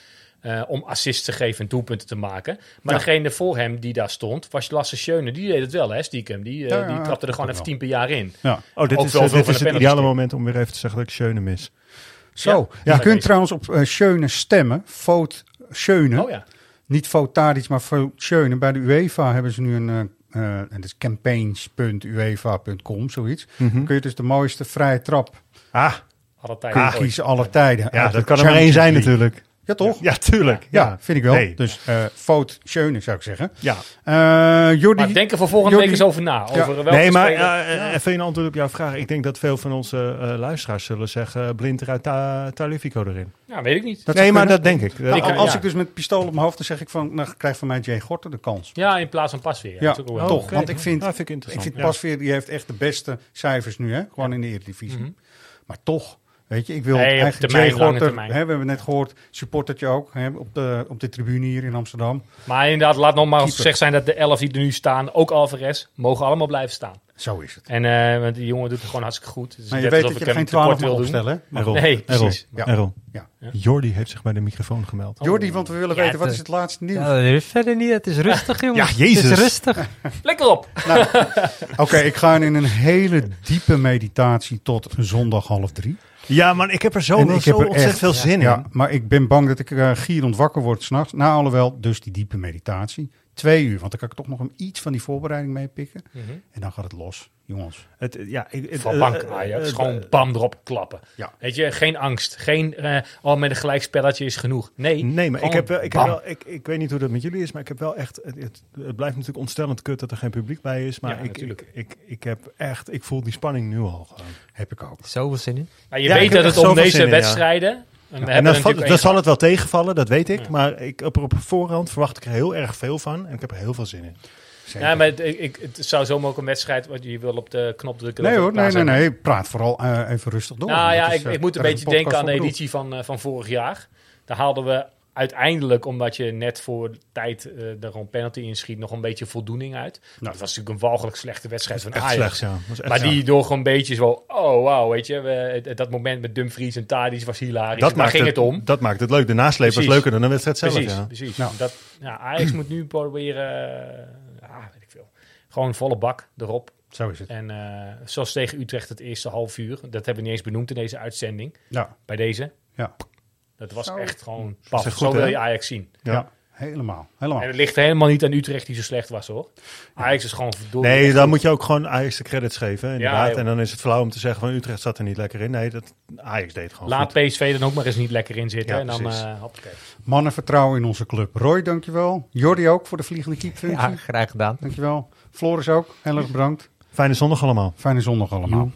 Eh, om assists te geven en doelpunten te maken. Maar Ja. degene voor hem die daar stond, was Lasse Schöne. Die deed het wel, hè, stiekem. Die, eh, Ja, die trapte er gewoon wel. even tien per jaar in. Ja. Oh, dit Ook is, wel eh, dit is het ideale moment om weer even te zeggen dat ik Schöne mis. Zo, Ja, je ja, kunt trouwens op eh Schöne stemmen. Vote Schöne. Oh ja. Niet Vote Tadic, maar Vote Schöne. Bij de UEFA hebben ze nu een... eh, eh, en dat is campaigns.uefa.com, zoiets. Mhm. Dan kun je dus de mooiste vrije trap Ah, Alle tijd. kun je ooit. kiezen aller tijden. ja, dat kan er maar één zijn natuurlijk. Ja, toch? Ja, tuurlijk. Ja, Ja. vind ik wel. Nee. Dus eh fout schöne, zou ik zeggen. Ja. Eh Jordi, Maar denk er voor volgende Jordi- week eens over na. Over Ja. welke nee, maar eh, eh, even een antwoord op jouw vraag. Ik denk dat veel van onze eh, luisteraars zullen zeggen... eh, blind eruit Ta- Tagliafico erin. Ja, weet ik niet. Dat nee, maar kunnen. dat denk ik. Nou, Ik- als ja. ik dus met pistool op mijn hoofd, dan zeg ik van, nou krijgt van mij Jay Gorter de kans. Ja, in plaats van Pasveer. Ja, Ja, dat is ook wel- toch. Want ik vind, Ja, vind ik vind Ja. Pasveer, die heeft echt de beste cijfers nu, hè? gewoon in de Eredivisie. Mhm. Maar toch, weet je, ik wil Nee, eigenlijk termijn, Gorter, termijn. hè, we hebben net gehoord, supportertje ook, hè, op, de, op de tribune hier in Amsterdam. Maar inderdaad, laat nogmaals Keeper. gezegd zijn dat de elf die er nu staan, ook Alvarez, mogen allemaal blijven staan. Zo is het. En eh, want die jongen doet het gewoon hartstikke goed. Dus Maar je weet dat je er geen tekort 12 mag wil doen. opstellen, hè? Errol, Nee, Errol, precies. Ja. Errol. Ja. Jordi heeft zich bij de microfoon gemeld. Jordi, want we willen Ja, weten, wat het, is het laatste nieuws? Ja, er is verder niet. Het is rustig, jongens. Ja, Jezus. Het is rustig. Lekker op! Nou, Oké, ik ga in een hele diepe meditatie tot zondag half drie. Ja, man, ik heb er zo, ik heb zo er ontzettend echt- veel zin Ja, in. maar ik ben bang dat ik uh, gierend wakker word s'nachts. Nou, alhoewel, dus die diepe meditatie. Twee uur, want dan kan ik toch nog een iets van die voorbereiding meepikken. Mhm. En dan gaat het los, jongens. Het, ja, ik, het, Van eh, bank eh, Ajax, eh, gewoon bam erop klappen. Ja. Weet je, geen angst. Geen, eh oh, met een gelijkspelletje is genoeg. Nee, Nee, maar ik, heb, wel- ik, heb wel, ik, ik weet niet hoe dat met jullie is, maar ik heb wel echt. Het, het, het blijft natuurlijk ontstellend kut dat er geen publiek bij is. Maar Ja, ik, ik, ik, ik heb echt. Ik voel die spanning nu al gewoon. Heb ik ook. Zoveel zin in. Maar je Ja, weet dat het om deze wedstrijden... En, dat, zal het wel tegenvallen, dat weet ik. Ja. Maar ik, op, op voorhand verwacht ik er heel erg veel van. En ik heb er heel veel zin in. Zeker. Ja, maar het, ik, het zou zomaar ook een wedstrijd... wat je wil op de knop drukken. Nee hoor, nee, nee, nee. Praat vooral eh, even rustig door. Nou ja, is, ik, eh, ik moet een beetje de denken aan de editie van, eh, van vorig jaar. Daar haalden we uiteindelijk, omdat je net voor tijd eh er gewoon penalty inschiet, nog een beetje voldoening uit. Dat was natuurlijk een walgelijk slechte wedstrijd van Ajax. slecht, ja. Was echt maar die door gewoon een beetje zo, oh wauw, weet je, we, dat moment met Dumfries en Tadic was hilarisch. Dat Daar ging het, het om. dat maakt het leuk. De nasleep was leuker dan de wedstrijd zelf. Precies, ja. precies. Nou. Dat, ja, Ajax moet nu proberen, eh, ja, weet ik veel, gewoon volle bak erop. Zo is het. En eh, zoals tegen Utrecht het eerste half uur, dat hebben we niet eens benoemd in deze uitzending. Ja. Bij deze. Ja. Dat was Zo. echt gewoon paf. Zo wil je Ajax zien. Ja, helemaal. helemaal. En het ligt helemaal niet aan Utrecht die zo slecht was hoor. Ajax is gewoon verdorie. Nee, dan goed. moet je ook gewoon Ajax de credits geven. Inderdaad. joh. en dan is het flauw om te zeggen van Utrecht zat er niet lekker in. Nee, dat, Ajax deed gewoon Laat goed. PSV dan ook maar eens niet lekker in zitten. Ja, en dan, precies. eh. Mannen vertrouwen in onze club. Roy, dankjewel. Jordi ook voor de vliegende keepfunctie. Ja, graag gedaan. Dankjewel. Floris ook. Heel erg bedankt. Fijne zondag allemaal. Fijne zondag allemaal.